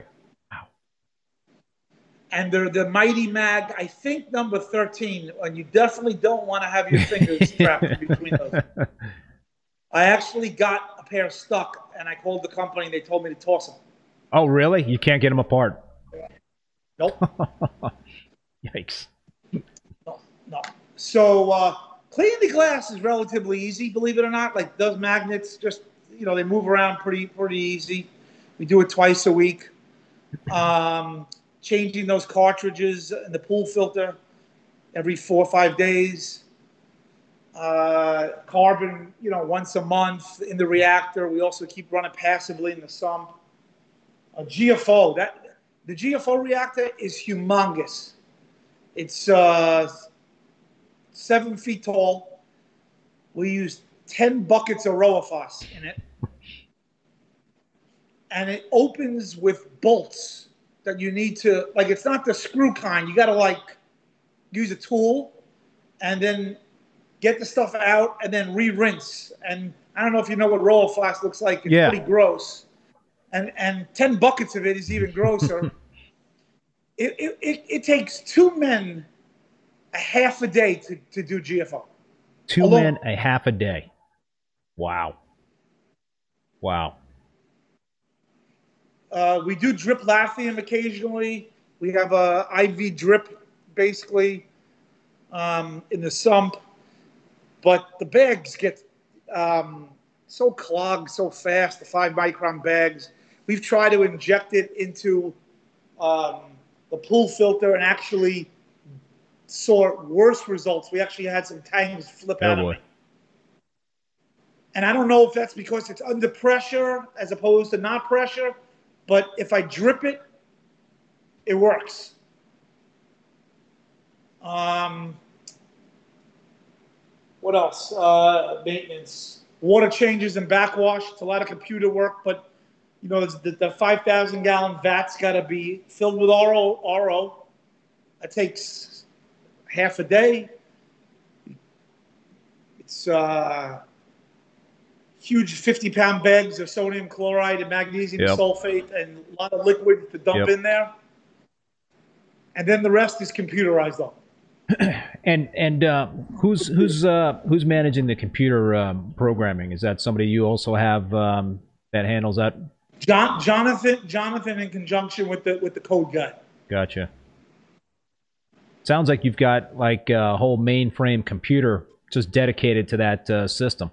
and they're the Mighty Mag, I think number 13, and you definitely don't want to have your fingers trapped between those. I actually got a pair stuck, and I called the company, and they told me to toss them. Oh, really? You can't get them apart? Nope. Yikes. No, no. So uh, cleaning the glass is relatively easy, believe it or not. Like those magnets, just you know, they move around pretty pretty easy. We do it twice a week. Um, changing those cartridges in the pool filter every four or five days. Uh, carbon, you know, once a month in the reactor. We also keep running passively in the sump. A GFO, that the GFO reactor is humongous. It's uh, seven feet tall. We use 10 buckets of Rowaphos in it. And it opens with bolts that you need to like it's not the screw kind. You got to like use a tool and then get the stuff out and then re-rinse. And I don't know if you know what Rowaphos looks like. It's yeah. pretty gross. And and ten buckets of it is even grosser. it, it, it, it, takes two men a half a day to, to do GFO. Two Alone. men a half a day. Wow. Wow. Uh, we do drip lithium occasionally. We have a IV drip, basically. um, in the sump, but the bags get um, so clogged so fast. The five micron bags. We've tried to inject it into um, the pool filter and actually saw worse results. We actually had some tangs flip Oh out of it. And I don't know if that's because it's under pressure as opposed to not pressure, but if I drip it, it works. Um, what else? Uh, maintenance, water changes and backwash. It's a lot of computer work, but you know the, the 5,000 gallon vat's got to be filled with RO. RO. It takes half a day. It's uh, huge 50 pound bags of sodium chloride and magnesium Yep. sulfate and a lot of liquid to dump Yep. in there. And then the rest is computerized up. And and uh, who's who's uh, who's managing the computer um, programming? Is that somebody you also have um, that handles that? John, Jonathan, Jonathan, in conjunction with the with the code guy. Gotcha. Sounds like you've got like a whole mainframe computer just dedicated to that uh, system.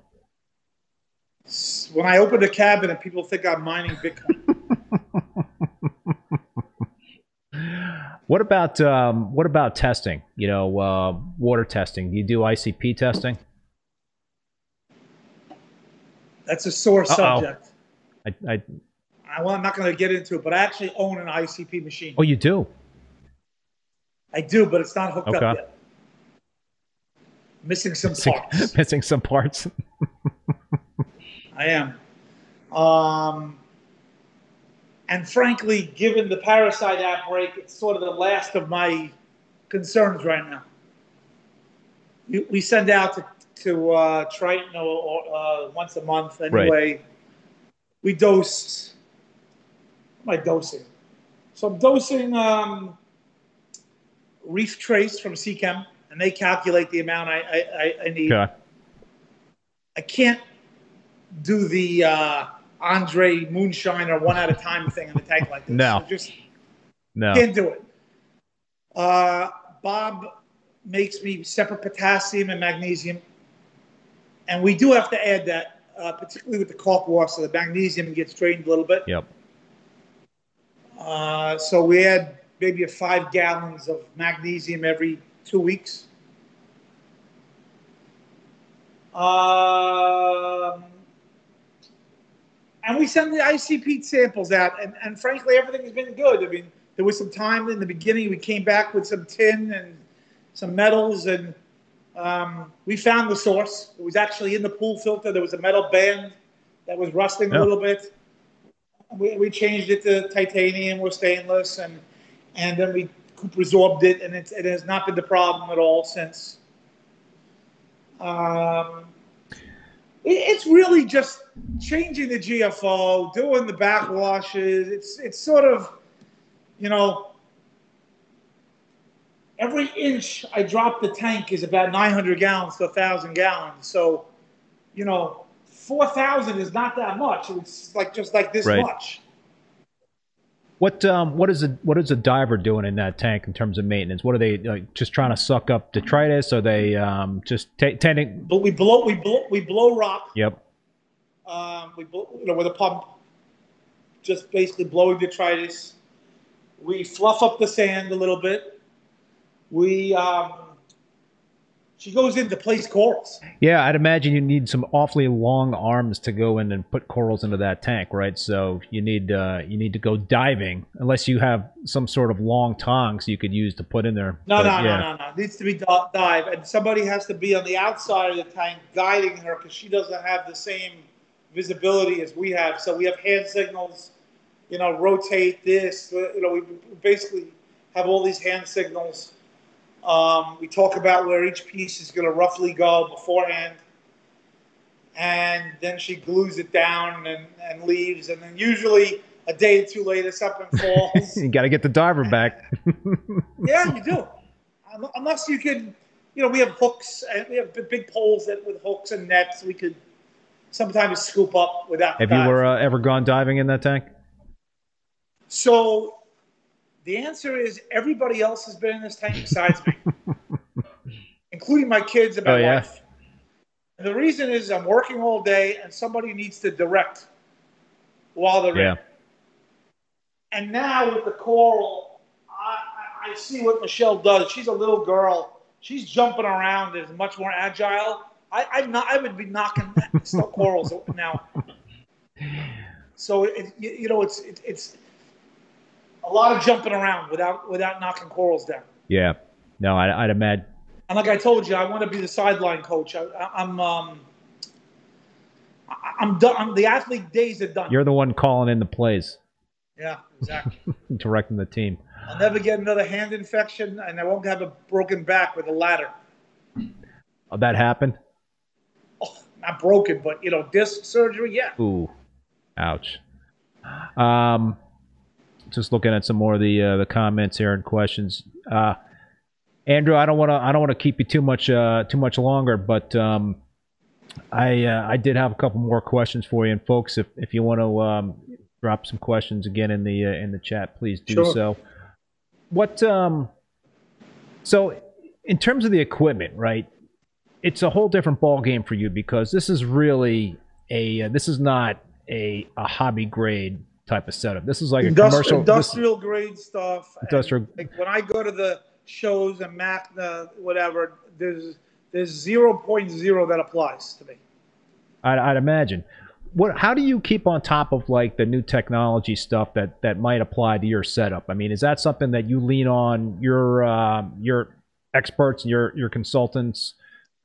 When I open the cabinet, people think I'm mining Bitcoin. What about um, what about testing? You know, uh, water testing. Do you do ICP testing? That's a sore Uh-oh. subject. I, I, I, well, I'm not going to get into it, but I actually own an ICP machine. oh, you do. I do, but it's not hooked Okay. up yet. Missing some Missing, parts. missing some parts. I am. Um, and frankly, given the parasite outbreak, it's sort of the last of my concerns right now. We, we send out to, to uh, Triton uh, once a month anyway. We dose. What am I dosing? So I'm dosing um, Reef Trace from CChem, and they calculate the amount I, I, I- I need. Okay. I can't do the uh, Andre Moonshine or one at a time thing in the tank like this. No. I just No. can't do it. Uh, Bob makes me separate potassium and magnesium, and we do have to add that, uh, particularly with the kalk wash, so the magnesium gets drained a little bit. Yep. Uh, so we add maybe a five gallons of magnesium every two weeks. Um, and we send the ICP samples out, and, and frankly, everything has been good. I mean, there was some time in the beginning. We came back with some tin and some metals, and um, we found the source. It was actually in the pool filter. There was a metal band that was rusting a little bit. We, we changed it to titanium or stainless, and and then we resorbed it, and it's, it has not been the problem at all since. Um, it, it's really just changing the GFO, doing the backwashes. It's it's sort of, you know, every inch I drop the tank is about 900 gallons to 1,000 gallons. So, you know, 4,000 is not that much. It's like just like this Right. much. What um what is a what is a diver doing in that tank in terms of maintenance? What are they like, just trying to suck up detritus? Are they um just ta tending? But we blow we blow we blow rock. Yep. Um, we blow, you know with a pump, just basically blowing detritus. We fluff up the sand a little bit. We um, she goes in to place corals. Yeah, I'd imagine you need some awfully long arms to go in and put corals into that tank, right? So you need uh, you need to go diving, unless you have some sort of long tongs you could use to put in there. No, But, no, yeah. no, no, no. It needs to be di- dive, and somebody has to be on the outside of the tank guiding her because she doesn't have the same visibility as we have. So we have hand signals, you know, rotate this. You know, we basically have all these hand signals. Um, we talk about where each piece is going to roughly go beforehand, and then she glues it down and, and leaves. And then usually a day or two later, something falls. You got to get the diver back. Yeah, you do. Unless you could, you know, we have hooks and we have big poles that with hooks and nets we could sometimes scoop up without. have you were, uh, ever gone diving in that tank? So the answer is everybody else has been in this tank besides me. including my kids and my Oh, yeah? wife. And the reason is I'm working all day and somebody needs to direct while they're Yeah. in. And now with the coral, I, I- I see what Michelle does. She's a little girl. She's jumping around. Is much more agile. I, I'm not. I would be knocking still corals now. So it, you, you know, it's it, it's a lot of jumping around without without knocking corals down. Yeah. No, I, I'd imagine. And like I told you, I want to be the sideline coach. I, I'm um, I, I'm done. I'm, the athlete days are done. You're the one calling in the plays, yeah, exactly. directing the team. I'll never get another hand infection, and I won't have a broken back with a ladder. Oh, that happened? Oh, not broken, but you know, disc surgery. Yeah. Ooh, ouch. Um, just looking at some more of the uh, the comments here and questions. Uh, Andrew, I don't want to I don't want to keep you too much uh, too much longer, but um, I uh, I did have a couple more questions for you, and folks, if if you want to um, drop some questions again in the uh, in the chat, please do Sure. so. What um, so in terms of the equipment, right? It's a whole different ball game for you because this is really a uh, this is not a a hobby grade type of setup. This is like a Industri- commercial this- industrial grade stuff. and, Industrial- like when I go to the shows and Mac, uh, whatever, there's there's zero point zero that applies to me. I'd, I'd imagine. What? How do you keep on top of like the new technology stuff that that might apply to your setup? I mean, is that something that you lean on your um, your experts, your your consultants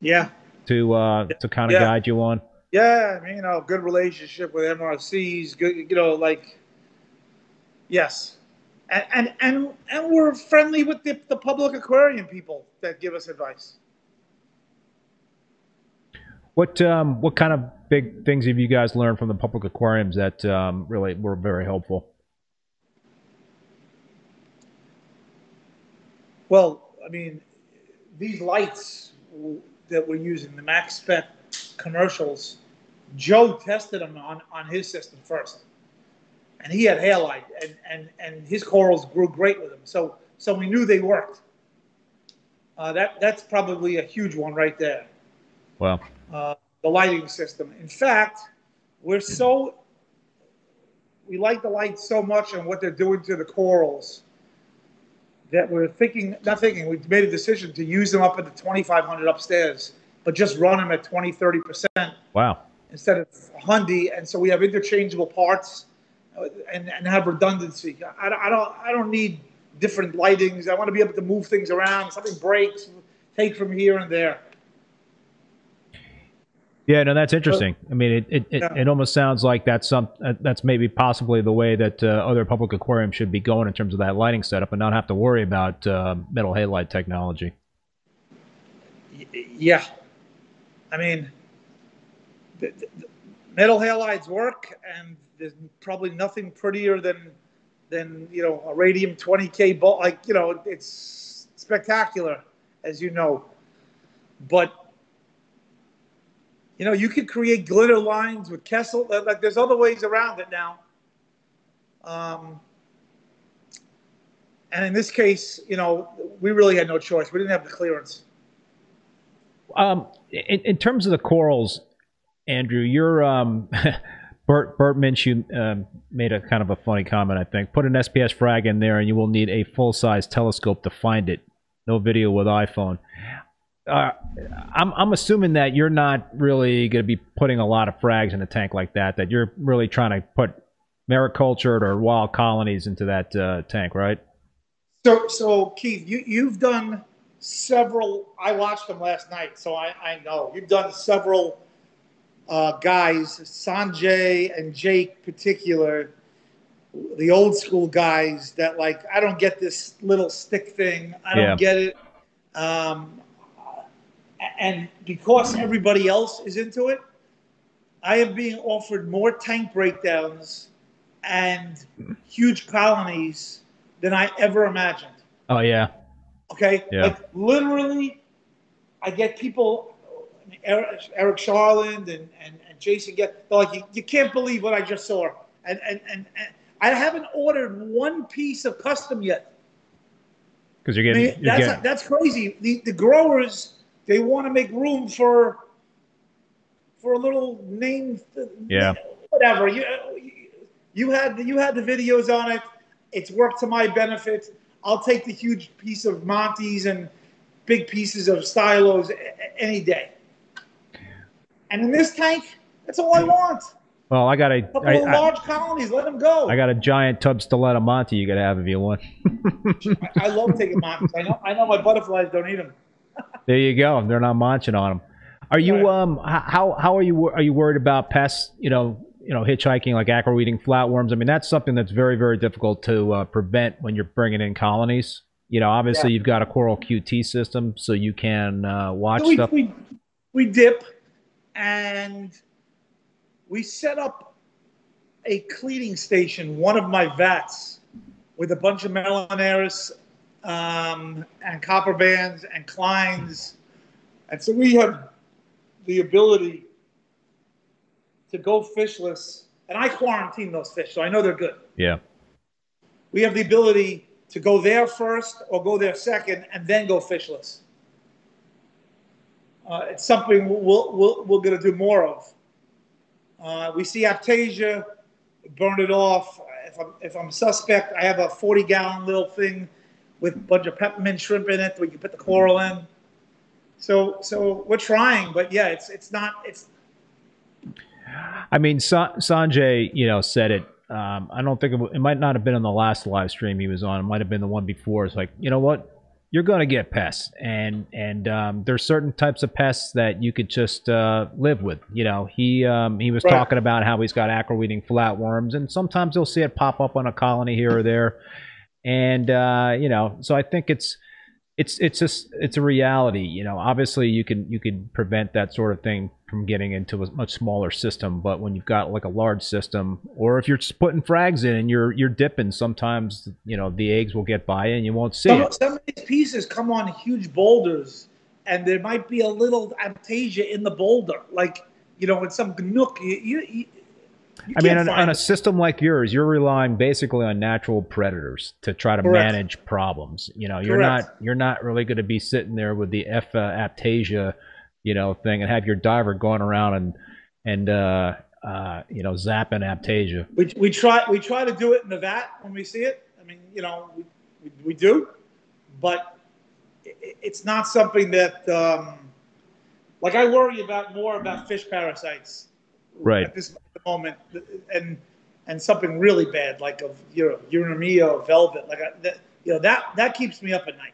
Yeah. to uh, to kind of Yeah. guide you on? Yeah, I mean, you know, good relationship with MRCs, good, you know, like, yes, and and and, and we're friendly with the, the public aquarium people that give us advice. What um, what kind of big things have you guys learned from the public aquariums that um, really were very helpful? Well, I mean, these lights that we're using, the Maxspect commercials, Joe tested them on, on his system first. And he had halide, and, and, and his corals grew great with them. So, so we knew they worked. Uh, that, that's probably a huge one right there, Well, uh, the lighting system. In fact, we're so, we like the lights so much and what they're doing to the corals that we're thinking, not thinking, we made a decision to use them up at the 2,500 upstairs, but just run them at 20, 30% wow. instead of Hyundai. And so we have interchangeable parts uh, and, and have redundancy. I, I, don't, I don't need different lightings. I want to be able to move things around. Something breaks, take from here and there. Yeah, no, that's interesting. I mean, it it, it, Yeah. it almost sounds like that's some uh, that's maybe possibly the way that uh, other public aquariums should be going in terms of that lighting setup, and not have to worry about uh, metal halide technology. Y- Yeah. I mean, the, the, metal halides work, and there's probably nothing prettier than than you know a radium 20k bulb. Like you know, it's spectacular, as you know. But you know, you could create glitter lines with Kessil. Like, there's other ways around it now. Um, and in this case, you know, we really had no choice. We didn't have the clearance. Um, in, in terms of the corals, Andrew, you're um, Bert Bert Minshew um, made a kind of a funny comment. I think put an SPS frag in there, and you will need a full size telescope to find it. No video with iPhone. Uh, I'm I'm assuming that you're not really going to be putting a lot of frags in a tank like that. That you're really trying to put maricultured or wild colonies into that uh, tank, right? So, so Keith, you you've done several. I watched them last night, so I I know you've done several uh, guys, Sanjay and Jake, particular, the old school guys that like I don't get this little stick thing. I don't Yeah. get it. Um, and because everybody else is into it, I am being offered more tank breakdowns and huge colonies than I ever imagined. Oh yeah, Okay, Yeah. like literally, I get people, Eric, Eric Charland and, and, and Jason get they're like you, you can't believe what I just saw, and, and and and I haven't ordered one piece of custom yet. because you're I getting mean, you're that's getting that's crazy. The the growers they want to make room for for a little name. Yeah. Whatever you you had you had the videos on it. It's worked to my benefit. I'll take the huge piece of Montis and big pieces of Stylos any day. And in this tank, that's all I want. Well, I got a, couple I, of I, large colonies. Let them go. I got a giant tub stiletto Monty you got to have if you want. I, I love taking Montis. I know. I know my butterflies don't eat them. there you go. They're not munching on them. Are you Right. um how how are you are you worried about pests? You know you know hitchhiking like acro eating flatworms. I mean that's something that's very very difficult to uh, prevent when you're bringing in colonies. You know obviously you've got a Coral QT system so you can uh, watch we, stuff. we, we dip and we set up a cleaning station, one of my vats, with a bunch of Melanurus um, and copper bands and Kleins. And so we have the ability to go fishless. And I quarantine those fish, so I know they're good. Yeah. We have the ability to go there first or go there second and then go fishless. Uh, it's something we'll, we'll, we're going to do more of. Uh, we see Aiptasia, burn it off. If I'm, if I'm suspect, I have a 40 gallon little thing with a bunch of peppermint shrimp in it where you can put the coral in. So, so we're trying, but yeah, it's, it's not, it's, I mean, Sa- Sanjay, you know, said it. Um, I don't think it, w- it might not have been on the last live stream he was on. It might have been the one before. It's like, you know what? You're going to get pests, and and um, there's certain types of pests that you could just uh, live with. You know, he um, he was Right. talking about how he's got acro eating flatworms, and sometimes you'll see it pop up on a colony here or there, and uh, you know, so I think it's it's it's just it's a reality you know obviously you can you can prevent that sort of thing from getting into a much smaller system but when you've got like a large system or if you're just putting frags in and you're you're dipping sometimes you know the eggs will get by and you won't see some, it some of these pieces come on huge boulders and there might be a little Aiptasia in the boulder. Like, you know, in some nook, you, you, you, i mean on, on a system like yours you're relying basically on natural predators to try to Correct. manage problems you know you're Correct. not you're not really going to be sitting there with the f uh, aiptasia you know thing and have your diver going around and and uh uh you know zapping aiptasia We, we try we try to do it in the vat when we see it. I mean, you know, we, we, we do, but i i- it's not something that um, like I worry about more about fish parasites Right. at this moment, and and something really bad like of you know Uronema or velvet, like I, that, you know that that keeps me up at night.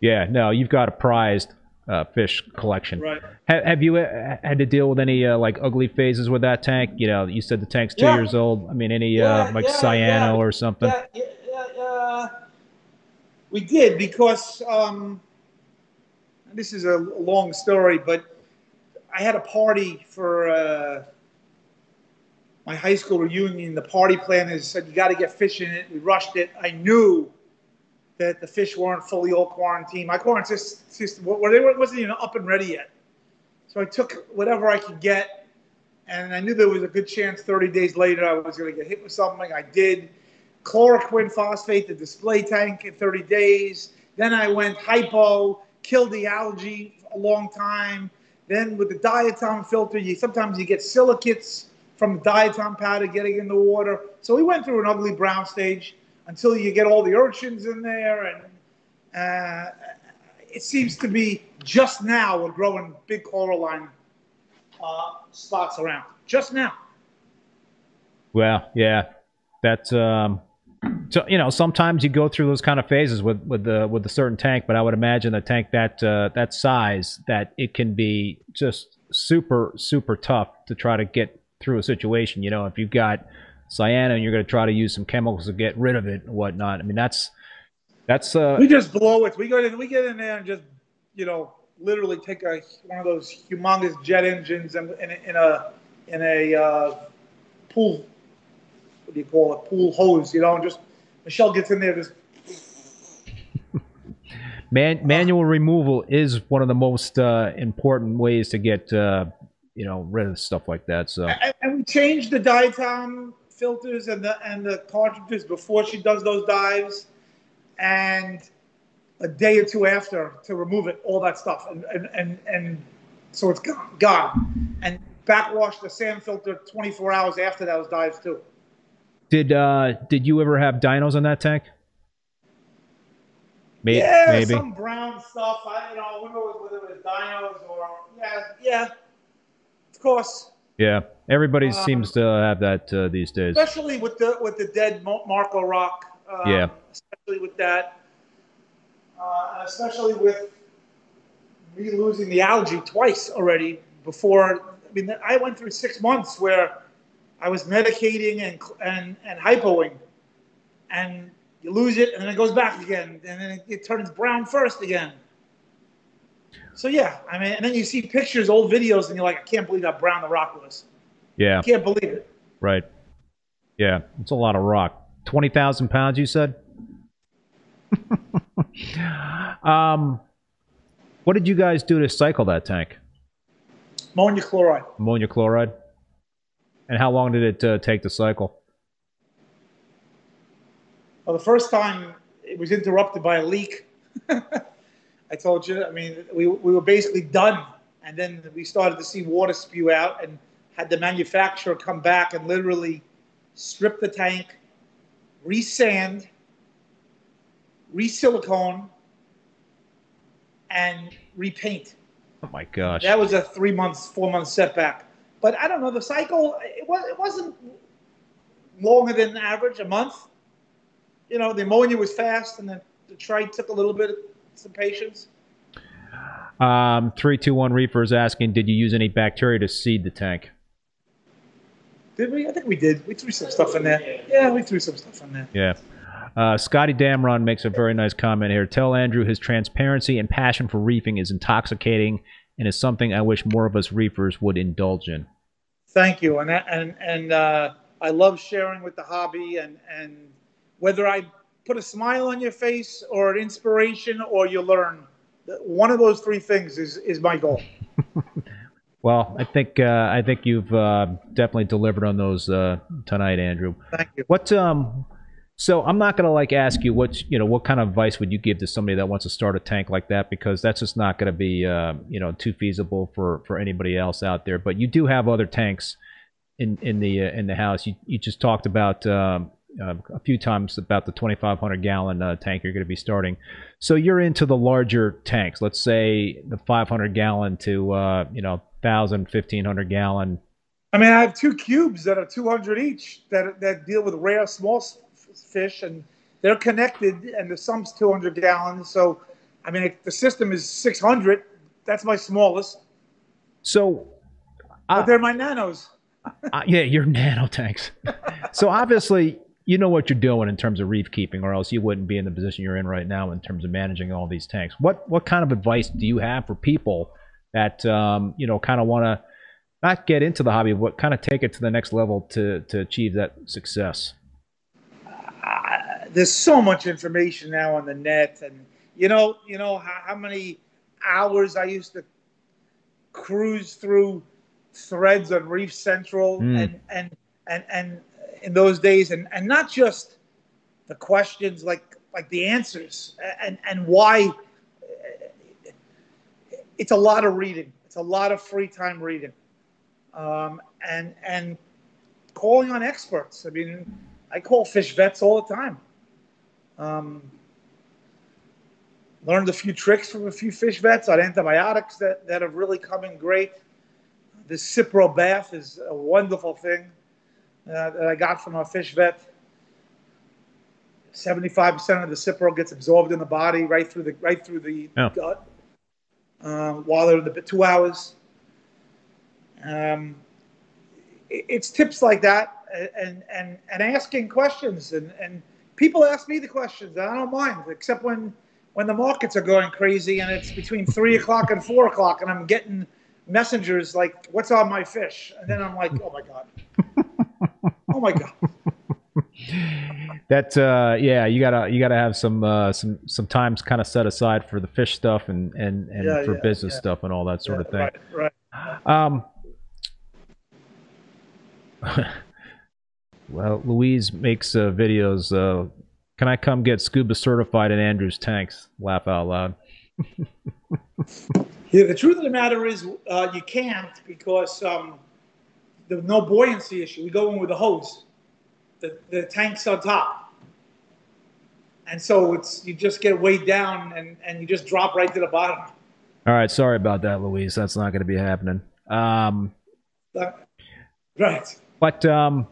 Yeah, no, you've got a prized uh, fish collection. Right. Ha- have you uh, had to deal with any uh, like ugly phases with that tank? You know, you said the tank's two Yeah. years old. I mean, any Yeah, uh, like yeah, cyano yeah. or something? Yeah, yeah, yeah, uh, we did because um, this is a long story, but I had a party for uh, my high school reunion. The party planners said you got to get fish in it. We rushed it. I knew that the fish weren't fully all quarantined. My quarantine system, well, they wasn't even up and ready yet. So I took whatever I could get, and I knew there was a good chance 30 days later I was going to get hit with something. I did chloroquine phosphate, the display tank in 30 days. Then I went hypo, killed the algae a long time. Then with the diatom filter, you sometimes you get silicates from the diatom powder getting in the water. So we went through an ugly brown stage until you get all the urchins in there, and uh, it seems to be just now we're growing big coralline uh, spots around. Just now. Well, yeah, that's um, so you know sometimes you go through those kind of phases with with the with a certain tank, but I would imagine a tank that uh, that size that it can be just super super tough to try to get through a situation. You know, if you've got cyano and you're going to try to use some chemicals to get rid of it and whatnot. I mean, that's that's uh, We just blow it. We go in. We get in there and just, you know, literally take a one of those humongous jet engines and in, a- in a in a uh, pool. What do you call it? Pool hose. You know, and just Michelle gets in there. Just man manual removal is one of the most uh, important ways to get uh, you know rid of stuff like that. So and, change the diatom filters and the and the cartridges before she does those dives, and a day or two after to remove it, all that stuff, and and and, and so it's gone, gone, and backwash the sand filter 24 hours after those dives too. Did uh did you ever have dinos on that tank? Maybe, yeah, maybe. some brown stuff. I you know it was, whether it was dinos or yeah yeah, of course. Yeah, everybody um, seems to have that uh, these days. Especially with the with the dead Marco Rock. Um, yeah. Especially with that, uh, especially with me losing the algae twice already. Before I mean, I went through six months where I was medicating and and and hypoing, and you lose it, and then it goes back again, and then it, it turns brown first again. So yeah, I mean, and then you see pictures, old videos, and you're like, I can't believe how brown the rock was. Yeah, I can't believe it. Right. Yeah, it's a lot of rock. Twenty thousand pounds, you said. um, what did you guys do to cycle that tank? Ammonia chloride. Ammonia chloride. And how long did it uh, take to cycle? Well, the first time it was interrupted by a leak. I told you. I mean, we, we were basically done, and then we started to see water spew out, and had the manufacturer come back and literally strip the tank, resand, re-silicone, and repaint. Oh my gosh! That was a three months, four month setback. But I don't know the cycle. It was it wasn't longer than average, a month. You know, the ammonia was fast, and then the trite took a little bit some patience. Um, three two one reefer is asking, did you use any bacteria to seed the tank? Did we? I think we did. We threw some stuff in there. Yeah, we threw some stuff in there. Yeah. Uh, Scotty Damron makes a very nice comment here. Tell Andrew his transparency and passion for reefing is intoxicating and is something I wish more of us reefers would indulge in. Thank you, and and and uh, I love sharing with the hobby, and and whether I put a smile on your face or an inspiration or you learn, one of those three things is is my goal. Well, I think uh, I think you've uh, definitely delivered on those uh, tonight, Andrew. Thank you. What um, so I'm not gonna like ask you what you know what kind of advice would you give to somebody that wants to start a tank like that because that's just not gonna be uh, you know too feasible for for anybody else out there. But you do have other tanks in in the uh, in the house. You you just talked about. Um, uh, a few times about the 2,500 gallon uh, tank you're going to be starting. So you're into the larger tanks. Let's say the 500 gallon to uh, you know 1,000, 1,500 gallon. I mean, I have two cubes that are 200 each that that deal with rare small fish, and they're connected, and the sump's 200 gallons. So, I mean, the system is 600. That's my smallest. So, but they're my nanos. uh, yeah, your nano tanks. so obviously, you know what you're doing in terms of reef keeping, or else you wouldn't be in the position you're in right now in terms of managing all these tanks. What what kind of advice do you have for people that um, you know kind of want to not get into the hobby, but kind of take it to the next level to to achieve that success? Uh, there's so much information now on the net, and you know, you know how, how many hours I used to cruise through threads on Reef Central, mm. and and and and in those days, and and not just the questions, like like the answers, and and why. It's a lot of reading. It's a lot of free time reading, um, and and calling on experts. I mean, I call fish vets all the time. Um, learned a few tricks from a few fish vets on antibiotics that, that have really come in great. The Cipro bath is a wonderful thing uh, that I got from a fish vet. 75% of the Cipro gets absorbed in the body right through the right through the oh. gut um, while they're the two hours. Um, it, it's tips like that and and and asking questions and and people ask me the questions and I don't mind except when when the markets are going crazy and it's between three o'clock and four o'clock and I'm getting messengers like what's on my fish and then I'm like oh my god my god. that uh, yeah, you gotta you gotta have some uh, some some times kind of set aside for the fish stuff and and and yeah, for yeah, business yeah. stuff and all that sort of thing. Right. right. Um. well, Louise makes uh, videos uh, Can I come get scuba certified in Andrew's tanks? Laugh out loud. yeah, the truth of the matter is, uh, you can't because um, there's no buoyancy issue. We go in with a hose. The, the tank's on top. And so it's you just get weighed down and, and you just drop right to the bottom. All right, sorry about that, Luis. That's not going to be happening. Um, right. But um,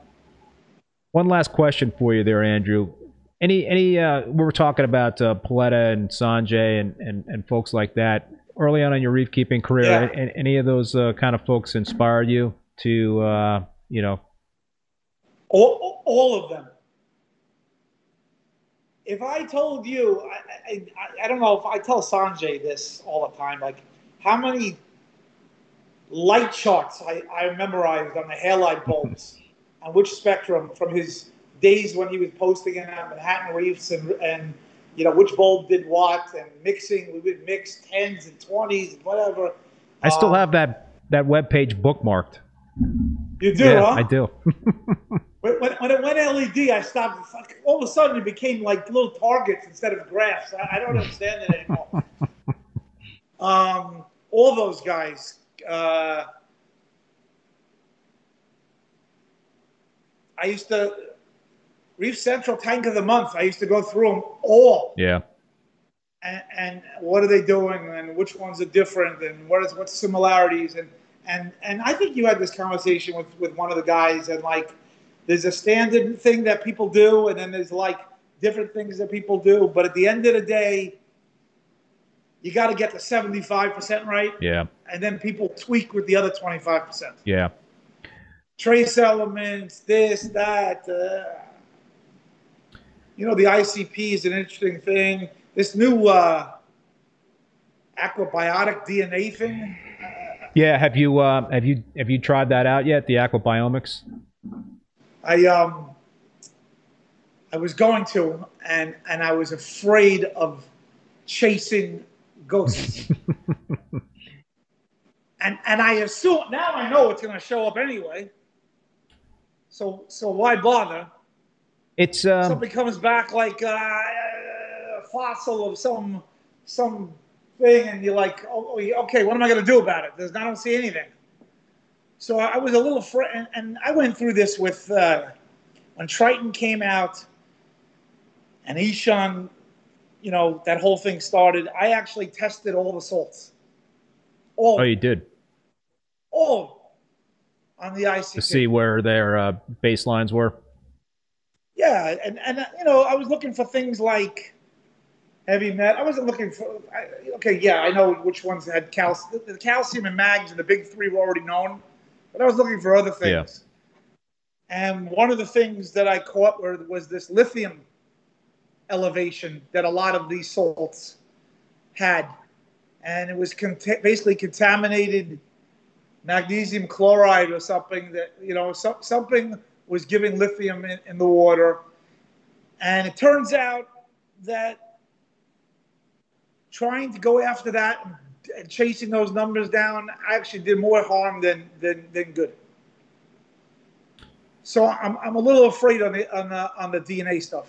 one last question for you there, Andrew. Any any uh, we were talking about uh, Paletta and Sanjay and, and, and folks like that early on in your reef keeping career. Yeah. Any, any of those uh, kind of folks inspired you to uh, you know? All, all of them. If I told you, I, I, I don't know if I tell Sanjay this all the time, like how many light charts I, I memorized on the halide bulbs on which spectrum from his days when he was posting in at Manhattan Reefs and, and you know which bulb did what and mixing. We would mix tens and twenties and whatever. I still Um, have that that web page bookmarked. You do, yeah, huh? I do. When, when, when it went LED, I stopped. fuck- All of a sudden, it became like little targets instead of graphs. I, I don't understand it anymore. um, all those guys. Uh, I used to Reef Central Tank of the Month. I used to go through them all, yeah. and, and what are they doing, and which ones are different, and what is what's similarities, and and and I think you had this conversation with with one of the guys, and like there's a standard thing that people do, and then there's like different things that people do, but at the end of the day, you got to get the 75% right, Yeah. and then people tweak with the other 25%. Yeah. Trace elements, this, that. Uh, you know, the ICP is an interesting thing. This new uh, aquabiotic DNA thing. Yeah. Have you uh, have you have you tried that out yet? The aquabiomics. I um I was going to and and I was afraid of chasing ghosts. and and I assume now I know it's going to show up anyway. So so why bother? It's um, Something comes back like uh, a fossil of some some thing, and you're like, oh, oh, okay, what am I going to do about it? There's I don't see anything. So I was a little afraid, and, and I went through this with uh, when Triton came out, and Ishan, you know, that whole thing started. I actually tested all the salts, all, oh, you did all on the ICP. to see where their uh, baselines were. Yeah, and and you know, I was looking for things like heavy metal. I wasn't looking for. I, okay, yeah, I know which ones had calcium. The calcium and mags and the big three were already known, but I was looking for other things. And one of the things that I caught were, was this lithium elevation that a lot of these salts had, and it was cont- basically contaminated magnesium chloride or something that you know so, something was giving lithium in, in the water and it turns out that trying to go after that chasing those numbers down actually did more harm than than, than good so I'm, I'm a little afraid on the on the on the dna stuff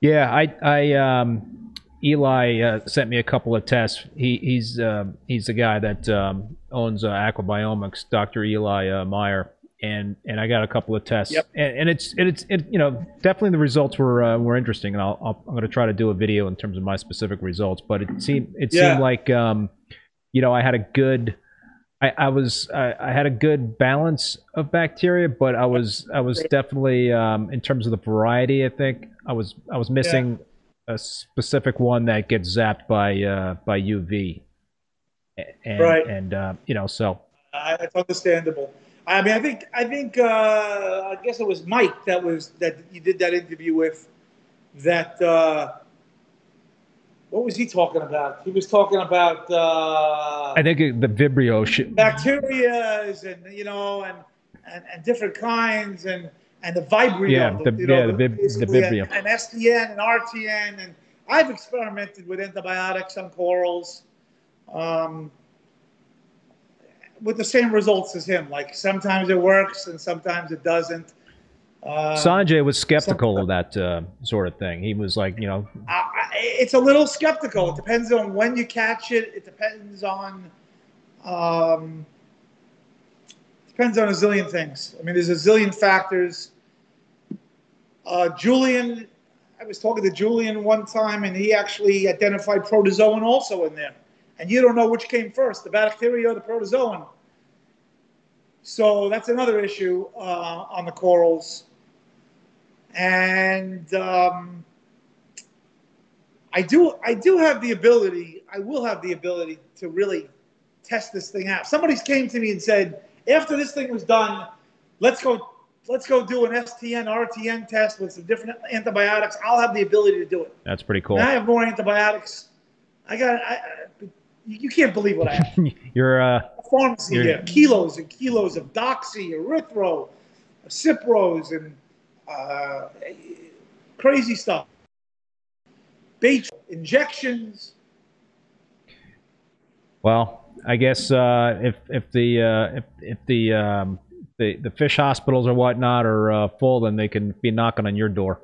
Yeah, I, I, um, Eli uh, sent me a couple of tests. He, he's, uh, he's the guy that um, owns uh, Aquabiomics, Dr. Eli uh, Meyer, and and I got a couple of tests. Yep. And, and it's and it's it, you know definitely the results were uh, were interesting, and I'll, I'll I'm going to try to do a video in terms of my specific results. But it seemed it Yeah. seemed like um, you know I had a good. I, I was I, I had a good balance of bacteria, but I was I was definitely um, in terms of the variety. I think I was I was missing a specific one that gets zapped by uh, by UV, and Right. and uh, you know so I, it's understandable i mean i think i think uh, i guess it was mike that was that you did that interview with that uh, what was he talking about he was talking about uh, I think it- the Vibrio shit. bacterias and you know and, and and different kinds and and the vibrio Yeah, the- know, yeah, the the Vibrio. and, and STN and RTN and I've experimented with antibiotics on corals um, with the same results as him like sometimes it works and sometimes it doesn't Uh, Sanjay was skeptical of that uh, sort of thing. He was like, you know, I, I, it's a little skeptical. It depends on when you catch it. It depends on um, depends on a zillion things. I mean, there's a zillion factors. Uh, Julian, I was talking to Julian one time, and he actually identified protozoan also in there. And you don't know which came first, the bacteria or the protozoan. So that's another issue uh, on the corals. And um, I do, I do have the ability. I will have the ability to really test this thing out. Somebody came to me and said, after this thing was done, let's go, let's go do an STN RTN test with some different antibiotics. I'll have the ability to do it. that's pretty cool. And I have more antibiotics. I got. I, I, you can't believe what I have. You're uh, A pharmacy You're- here, kilos and kilos of doxy, erythro, cipros, and uh, crazy stuff. Bait injections. well, I guess uh, if if the uh, if if the um, the the fish hospitals or whatnot are uh, full, then they can be knocking on your door.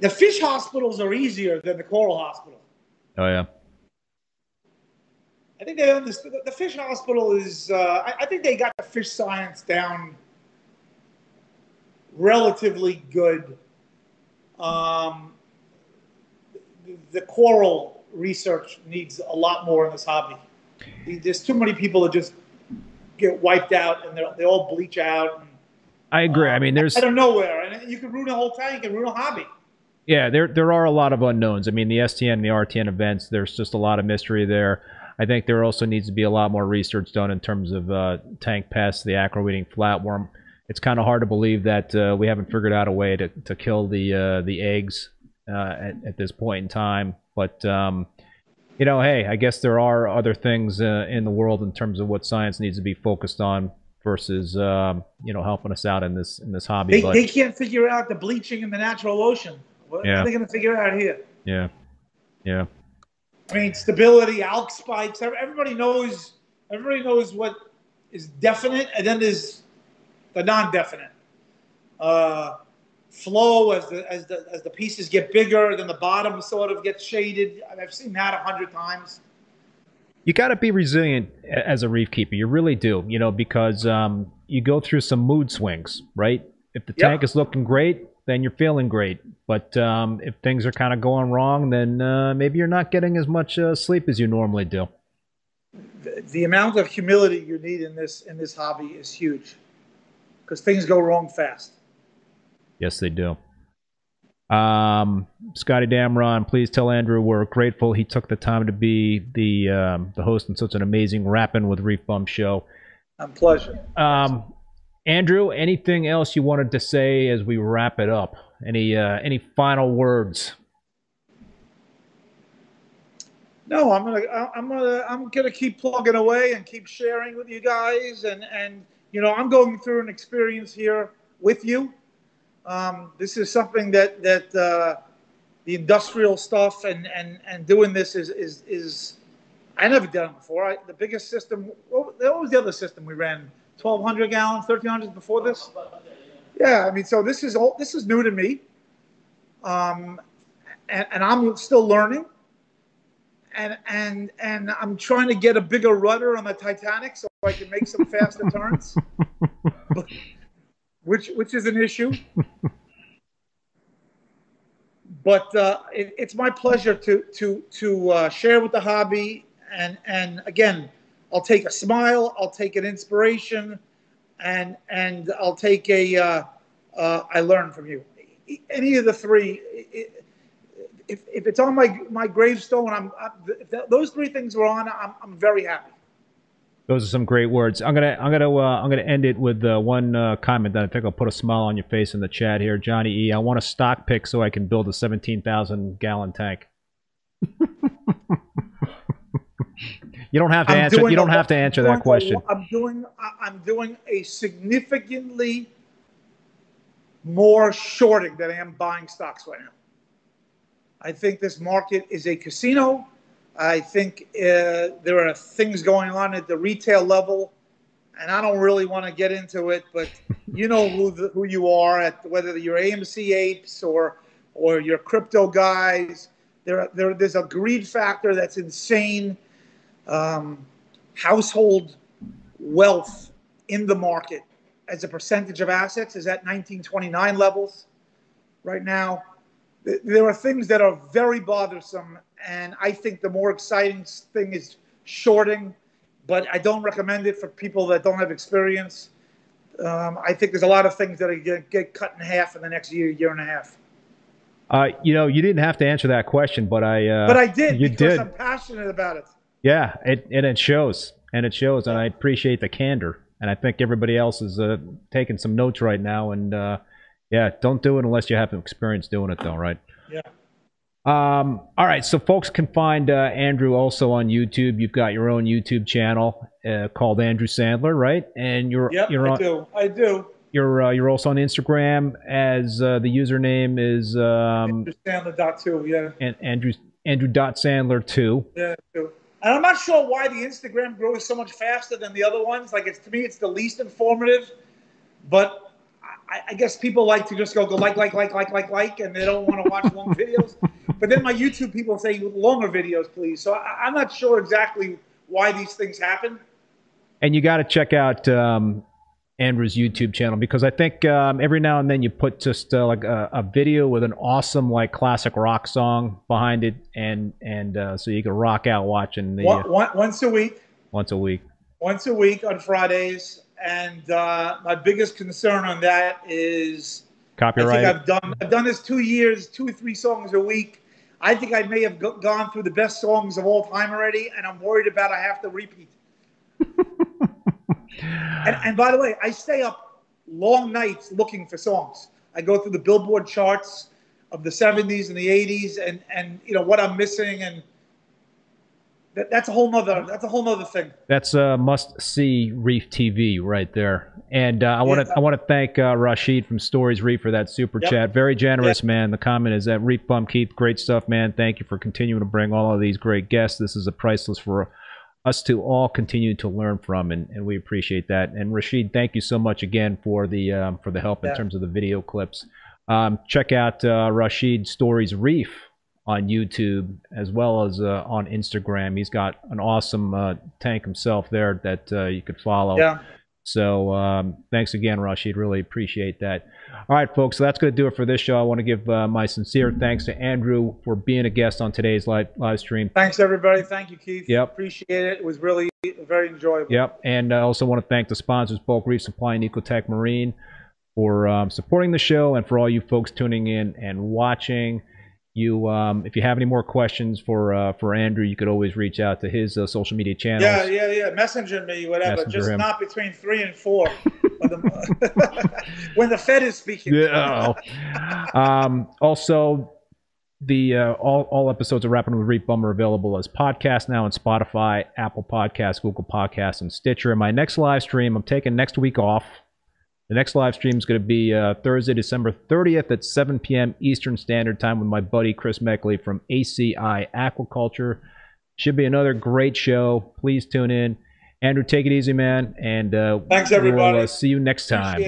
The fish hospitals are easier than the coral hospital. Oh yeah. I think they understood. The fish hospital is. Uh, I, I think they got the fish science down relatively good. Um, the, the coral research needs a lot more in this hobby. There's too many people that just get wiped out and they're- all bleach out. And, I agree. I mean, there's out of nowhere, and you can ruin a whole tank and ruin a hobby. Yeah, there there are a lot of unknowns. I mean, the STN and the RTN events, there's just a lot of mystery there. I think there also needs to be a lot more research done in terms of uh, tank pests, the acro-eating flatworm. It's kind of hard to believe that uh, we haven't figured out a way to, to kill the uh, the eggs uh, at, at this point in time. But um, you know, hey, I guess there are other things uh, in the world in terms of what science needs to be focused on versus um, you know helping us out in this in this hobby. They, but they can't figure out the bleaching in the natural ocean. What Yeah. are they going to figure out here? yeah, yeah. I mean, stability, alk spikes. Everybody knows. Everybody knows what is definite, and then there's the non-definite. Uh, flow as the as the as the pieces get bigger, then the bottom sort of gets shaded. I've seen that a hundred times. you got to be resilient as a reef keeper. You really do, you know, because um, you go through some mood swings, right? If the Yep. tank is looking great, then you're feeling great. But um, if things are kind of going wrong, then uh, maybe you're not getting as much uh, sleep as you normally do. The, the amount of humility you need in this in this hobby is huge, because things go wrong fast. Yes, they do. Um, Scotty Damron, please tell Andrew we're grateful he took the time to be the um, the host in such an amazing Rapping with Reef Bum show. I'm pleasure. Um, Andrew, anything else you wanted to say as we wrap it up? Any uh, any final words? No, I'm gonna, I'm gonna, I'm gonna keep plugging away and keep sharing with you guys, and and you know, I'm going through an experience here with you. Um, this is something that that uh, the industrial stuff and and and doing this is is is. I never done it before. I, the biggest system. What was the other system we ran? 1,200 gallons, 1,300 before this. Yeah, I mean, so this is all. This is new to me, um, and, and I'm still learning and and and I'm trying to get a bigger rudder on the Titanic so I can make some faster turns, which which is an issue. But uh, it, it's my pleasure to to to uh, share with the hobby, and and again, I'll take a smile, I'll take an inspiration, and and I'll take a uh, uh, I learn from you. Any of the three. It, if, if it's on my my gravestone, I'm, I'm if that, those three things are on, I'm, I'm very happy. Those are some great words. I'm gonna I'm gonna uh, I'm gonna end it with uh, one uh, comment that I think will put a smile on your face in the chat here, Johnny E. I want a stock pick so I can build a 17,000 gallon tank. you don't have to I'm answer. You don't a- have to answer that question. I'm doing I'm doing a significantly more shorting than I am buying stocks right now. I think this market is a casino. I think uh, there are things going on at the retail level, and I don't really want to get into it, but you know who the, who you are at whether you're AMC apes or or your crypto guys. There, there there's a greed factor that's insane. Um, household wealth in the market as a percentage of assets is at 1929 levels right now. There are things that are very bothersome, and I think the more exciting thing is shorting, but I don't recommend it for people that don't have experience. Um, I think there's a lot of things that are going to get cut in half in the next year, year and a half. Uh, you know, you didn't have to answer that question, but I. Uh, but I did. You because did. I'm passionate about it. Yeah, it and it shows, and it shows, and I appreciate the candor, and I think everybody else is uh, taking some notes right now, and uh, yeah, don't do it unless you have experience doing it, though, right? Yeah. Um, all right, so folks can find uh, Andrew also on YouTube. You've got your own YouTube channel uh, called Andrew Sandler, right? And you're Yep, you're I on do. I do. you're uh, you're also on Instagram as uh, the username is um, the dot two. Yeah. and Andrew Andrew dot Sandler two. Yeah. Too. And I'm not sure why the Instagram grows so much faster than the other ones. Like it's to me, it's the least informative. But I, I guess people like to just go go like like like like like like, and they don't want to watch long videos. But then my YouTube people say longer videos, please. So I, I'm not sure exactly why these things happen. And you got to check out um, Andrew's YouTube channel because I think um, every now and then you put just uh, like a, a video with an awesome like classic rock song behind it, and and uh, so you can rock out watching the One, uh, one, once a week. once a week. once a week on Fridays. And uh, my biggest concern on that is I Copyright. think I've done I've done this two years, two or three songs a week. I think I may have go- gone through the best songs of all time already, and I'm worried about I have to repeat. And, and by the way, I stay up long nights looking for songs. I go through the Billboard charts of the 70s and the 80s, and and you know what I'm missing, and that, that's a whole nother that's a whole nother thing. That's a must see Reef TV right there. And uh, I want to Yeah. I want to thank uh, Rashid from Stories Reef for that super Yep. chat. Very generous, man. The comment is that Reef Bum Keith, great stuff, man. Thank you for continuing to bring all of these great guests. This is a priceless for us to all continue to learn from, and, and we appreciate that. And Rashid, thank you so much again for the um, for the help in terms of the video clips. Um, check out uh, Rashid Stories Reef on YouTube as well as uh, on Instagram. He's got an awesome uh, tank himself there that uh, you could follow. Yeah. So um, thanks again, Rashid. Really appreciate that. All right, folks. So that's going to do it for this show. I want to give uh, my sincere thanks to Andrew for being a guest on today's live live stream. Thanks, everybody. Thank you, Keith. Yep. Appreciate it. It was really very enjoyable. Yep. And I also want to thank the sponsors, Bulk Reef Supply and Ecotech Marine, for um, supporting the show and for all you folks tuning in and watching. You, um, if you have any more questions for uh, for Andrew, you could always reach out to his uh, social media channels. Yeah, yeah, yeah. Messenger me, whatever. Messenger Just him. not between three and four. when, the, when the Fed is speaking. Yeah. um, also, the uh, all all episodes of Rapping with Reef Bum are available as podcast now on Spotify, Apple Podcasts, Google Podcasts, and Stitcher. And my next live stream, I'm taking next week off. The next live stream is going to be uh, Thursday, December 30th at 7 p.m. Eastern Standard Time with my buddy Chris Meckley from ACI Aquaculture. Should be another great show. Please tune in. Andrew, take it easy, man, and uh, Thanks, We'll everybody. uh, see you next time.